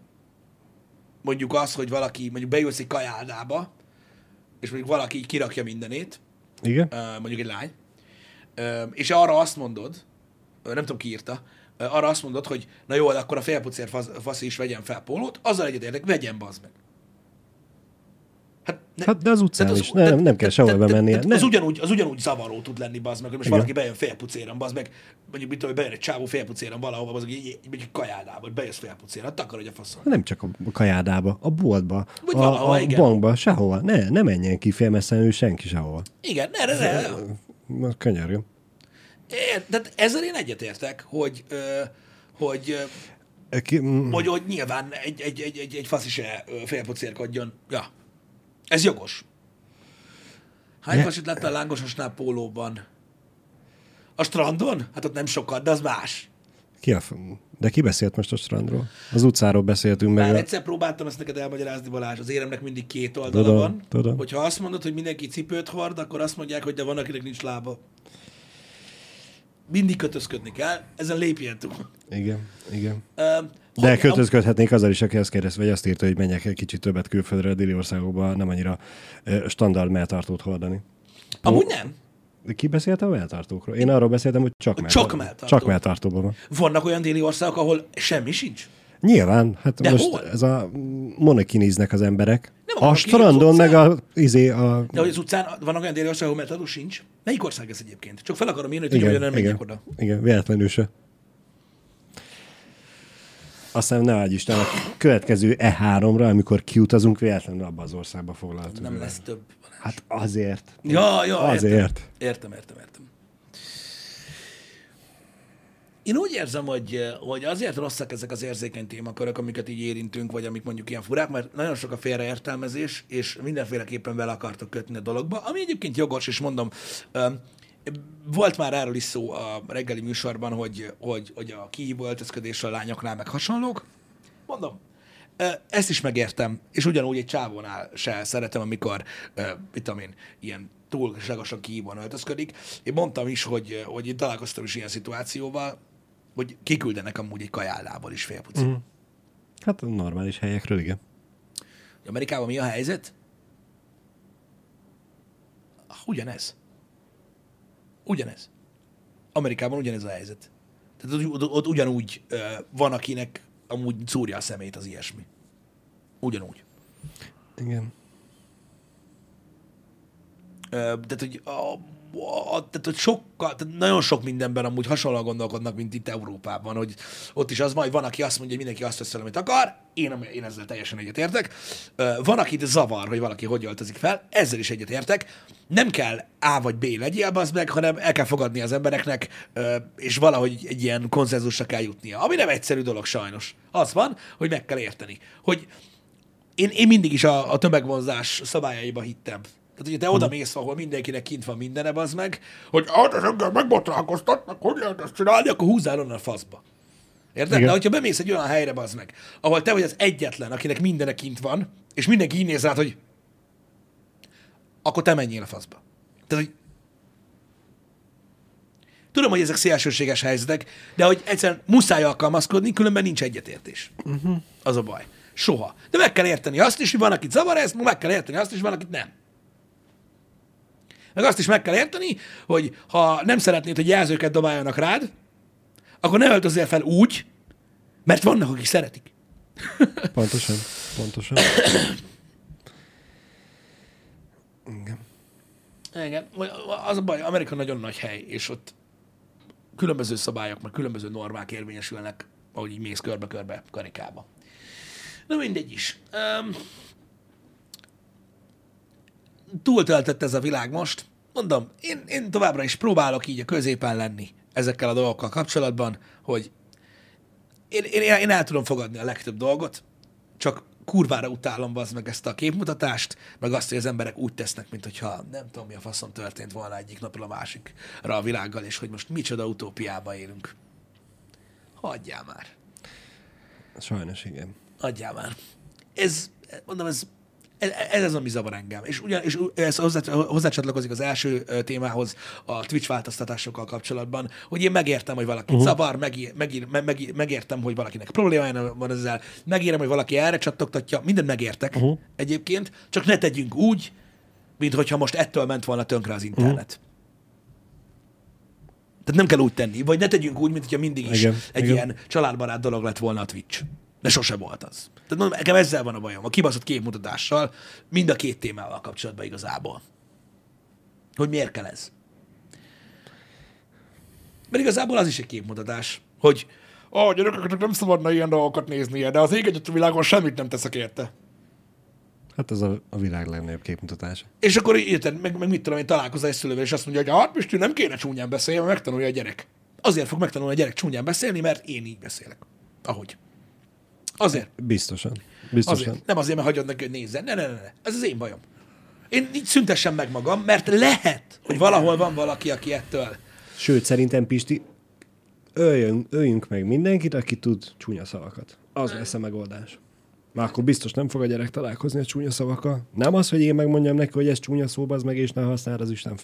mondjuk az, hogy valaki mondjuk bejössz egy kajádába, és mondjuk valaki így kirakja mindenét, Igen. mondjuk egy lány, és arra azt mondod, nem tudom ki írta, arra azt mondod, hogy na jó, akkor a félpucér fasz, fasz is vegyen fel pólót, azzal egyetértek, vegyen bazd meg. Hát, ne, hát de az utcán az, is, nem, de, nem kell sehol bemennie. De, az, ugyanúgy, az ugyanúgy zavaró tud lenni, bazd meg, hogy most Igen. valaki bejön félpucéran, bazd meg, mondjuk mit tudom, bejön egy csávó félpucéran valahova, bazd meg, mondjuk kajádába, hogy bejössz félpucéran, hát takarod a faszon. Nem csak a kajádába, a boltba, Vagy a, valahova, a igen. bankba, sehova. Ne, ne menjen ki félmesszenül senki sehova. Igen, ne, ne, ne. Na, Könyörgöm. De ezzel én egyetértek, hogy, hogy, mm, hogy, hogy nyilván egy, egy, egy, egy, egy fasz is e, ö, félpucérkodjon. Ja. Ez jogos. Hány fasit láttál lángososnál pólóban? A strandon? Hát ott nem sokat, de az más. ki a, f- de ki beszélt most a strandról? Az utcáról beszéltünk meg. Már a- egyszer próbáltam ezt neked elmagyarázni, Balázs, az éremnek mindig két oldala Tudom, van. tudom. Hogyha azt mondod, hogy mindenki cipőt hord, akkor azt mondják, hogy de van, akinek nincs lába. Mindig kötözködni kell, ezen lépjen túl. Igen, igen. Ö, De hogy- kötözködhetnék azzal is, aki ezt kérdez, vagy azt írta, hogy menjek egy kicsit többet külföldre, a déli országokba, nem annyira standard melltartót hordani. Amúgy nem. Ki beszélt a melltartókról? Én arról beszéltem, hogy csak, melltartó. csak melltartó. Csak melltartóban van. Vannak olyan déli országok, ahol semmi sincs. Nyilván, hát De most hol? ez a monokiniznek az emberek. Nem a strandon, meg a, izé, a... De hogy az utcán vannak olyan déli országok, ahol melltartó sincs. Melyik ország ez egyébként? Csak fel akarom írni, hogy hogy nem igen, oda. igen, véletlenül se. Aztán ne vágy Isten, a következő E3-ra, amikor kiutazunk, véletlenül abba az országba foglaltunk. Nem lesz több. Hát azért. Ja, ja, Azért. Értem. értem, értem, értem. Én úgy érzem, hogy, hogy azért rosszak ezek az érzékeny témakörök, amiket így érintünk, vagy amik mondjuk ilyen furák, mert nagyon sok a félreértelmezés, és mindenféleképpen bele akartok kötni a dologba, ami egyébként jogos, és mondom, volt már erről is szó a reggeli műsorban, hogy, hogy, hogy a kihívó öltözködés a lányoknál meg hasonlók. Mondom, ö, ezt is megértem, és ugyanúgy egy csávónál se szeretem, amikor, ö, mit tudom én, ilyen túlságosan kihívóan öltözködik. Én mondtam is, hogy, hogy én találkoztam is ilyen szituációval, hogy kiküldenek amúgy egy kajállából is félpuci. Mm. Hát normális helyekről, igen. Amerikában mi a helyzet? Ugyanez. Ugyanez. Amerikában ugyanez a helyzet. Tehát ott, ott, ugyanúgy ö, van, akinek amúgy szúrja a szemét az ilyesmi. Ugyanúgy. Igen. Ö, tehát, hogy, a, a, tehát, hogy sokkal, tehát nagyon sok mindenben amúgy hasonlóan gondolkodnak, mint itt Európában, hogy ott is az majd van, aki azt mondja, hogy mindenki azt vesz fel, amit akar, én, én ezzel teljesen egyetértek. Van, akit zavar, hogy valaki hogy öltözik fel, ezzel is egyetértek. Nem kell A vagy B legyél, az meg, hanem el kell fogadni az embereknek, és valahogy egy ilyen konszenzusra kell jutnia. Ami nem egyszerű dolog sajnos. Az van, hogy meg kell érteni. Hogy én, én mindig is a, a tömegvonzás szabályaiba hittem. Tehát, hogyha te oda mész, ahol mindenkinek kint van mindene, az meg, hogy hát ez engem megbotránkoztatnak, hogy lehet ezt csinálni, akkor húzzál onnan a faszba. Érted? Igen. De hogyha bemész egy olyan helyre, az meg, ahol te vagy az egyetlen, akinek mindene kint van, és mindenki így néz rád, hogy akkor te menjél a faszba. Tehát, hogy Tudom, hogy ezek szélsőséges helyzetek, de hogy egyszerűen muszáj alkalmazkodni, különben nincs egyetértés. Uh-huh. Az a baj. Soha. De meg kell érteni azt is, hogy van, akit zavar ez, meg kell érteni azt is, hogy van, akit nem. Meg azt is meg kell érteni, hogy ha nem szeretnéd, hogy jelzőket dobáljanak rád, akkor ne öltözzél fel úgy, mert vannak, akik szeretik. Pontosan. Pontosan. Igen. Igen, az a baj, Amerika nagyon nagy hely, és ott különböző szabályok, meg különböző normák érvényesülnek, ahogy így mész körbe-körbe karikába. Na mindegy is. Um, túltöltött ez a világ most. Mondom, én, én továbbra is próbálok így a középen lenni ezekkel a dolgokkal kapcsolatban, hogy én, én, én el tudom fogadni a legtöbb dolgot, csak kurvára utálom az meg ezt a képmutatást, meg azt, hogy az emberek úgy tesznek, mint hogyha nem tudom, mi a faszom történt volna egyik napról a másikra a világgal, és hogy most micsoda utópiába élünk. Hagyjál már. Sajnos igen. Adjál már. Ez, mondom, ez, Ez, az, ami zavar engem. És, ugyan, és ez hozzá, hozzácsatlakozik az első témához a Twitch változtatásokkal kapcsolatban, hogy én megértem, hogy valaki uh-huh. zavar, megír, megír, meg, megértem, hogy valakinek problémája van ezzel, megérem, hogy valaki erre csattogtatja, mindent megértek uh-huh. egyébként, csak ne tegyünk úgy, mint hogyha most ettől ment volna tönkre az internet. Uh-huh. Tehát nem kell úgy tenni, vagy ne tegyünk úgy, mint hogyha mindig is igen, egy igen. ilyen családbarát dolog lett volna a Twitch. De sose volt az. Tehát mondom, nekem ezzel van a bajom, a kibaszott képmutatással, mind a két témával kapcsolatban igazából. Hogy miért kell ez? Mert igazából az is egy képmutatás, hogy a gyerekeknek nem szabadna ilyen dolgokat néznie, de az ég egyet a világon semmit nem teszek érte. Hát ez a, a világ legnagyobb képmutatása. És akkor érted, meg, meg mit tudom én, találkozol egy szülővel, és azt mondja, hogy hát Pisti, nem kéne csúnyán beszélni, mert megtanulja a gyerek. Azért fog megtanulni a gyerek csúnyán beszélni, mert én így beszélek. Ahogy. Azért. Biztosan. Biztosan. Azért. Nem azért, mert hagyod neki, hogy nézzen. Ne, ne, ne, ne. Ez az én bajom. Én így szüntessem meg magam, mert lehet, hogy valahol van valaki, aki ettől. Sőt, szerintem Pisti, öljön, öljünk meg mindenkit, aki tud csúnya szavakat. Az lesz a megoldás. Már akkor biztos nem fog a gyerek találkozni a csúnya szavakkal. Nem az, hogy én megmondjam neki, hogy ez csúnya szóba, az meg és ne használ az Isten.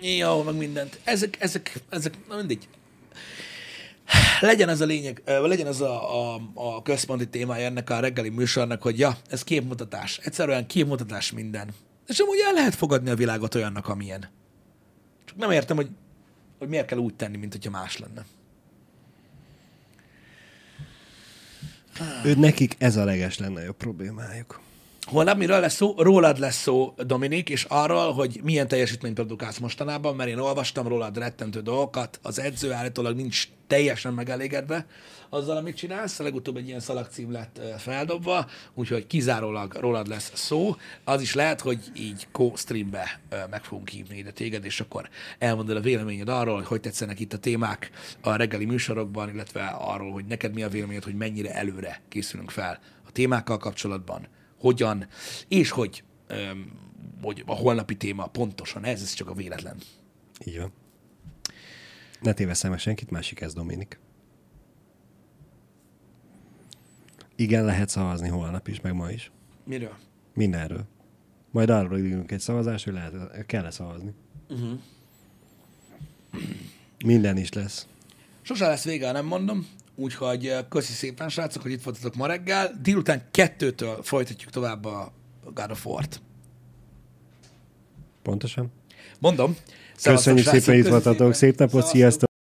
Jó, meg mindent. Ezek, ezek, ezek, na mindegy. Legyen ez a lényeg, legyen ez a, a, a központi témája ennek a reggeli műsornak, hogy ja, ez képmutatás. Egyszerűen képmutatás minden. És amúgy el lehet fogadni a világot olyannak, amilyen. Csak nem értem, hogy, hogy miért kell úgy tenni, mint hogyha más lenne. Ő nekik ez a leges lenne a problémájuk. Holnap miről lesz szó? Rólad lesz szó, Dominik, és arról, hogy milyen teljesítményt produkálsz mostanában, mert én olvastam rólad rettentő dolgokat, az edző állítólag nincs teljesen megelégedve azzal, amit csinálsz, legutóbb egy ilyen szalagcím lett feldobva, úgyhogy kizárólag rólad lesz szó. Az is lehet, hogy így co-streambe meg fogunk hívni ide téged, és akkor elmondod a véleményed arról, hogy tetszenek itt a témák a reggeli műsorokban, illetve arról, hogy neked mi a véleményed, hogy mennyire előre készülünk fel a témákkal kapcsolatban, hogyan, és hogy, öm, hogy a holnapi téma pontosan ez, ez csak a véletlen. Így van. Ne téveszem meg senkit, másik ez Dominik. Igen, lehet szavazni holnap is, meg ma is. Miről? Mindenről. Majd arról írunk egy szavazás, hogy lehet, kell-e szavazni. Uh-huh. Minden is lesz. Sose lesz vége, nem mondom. Úgyhogy köszi szépen, srácok, hogy itt voltatok ma reggel. Délután kettőtől folytatjuk tovább a God of War-t. Pontosan. Mondom. Köszönjük szépen, itt voltatok. Szép napot, sziasztok!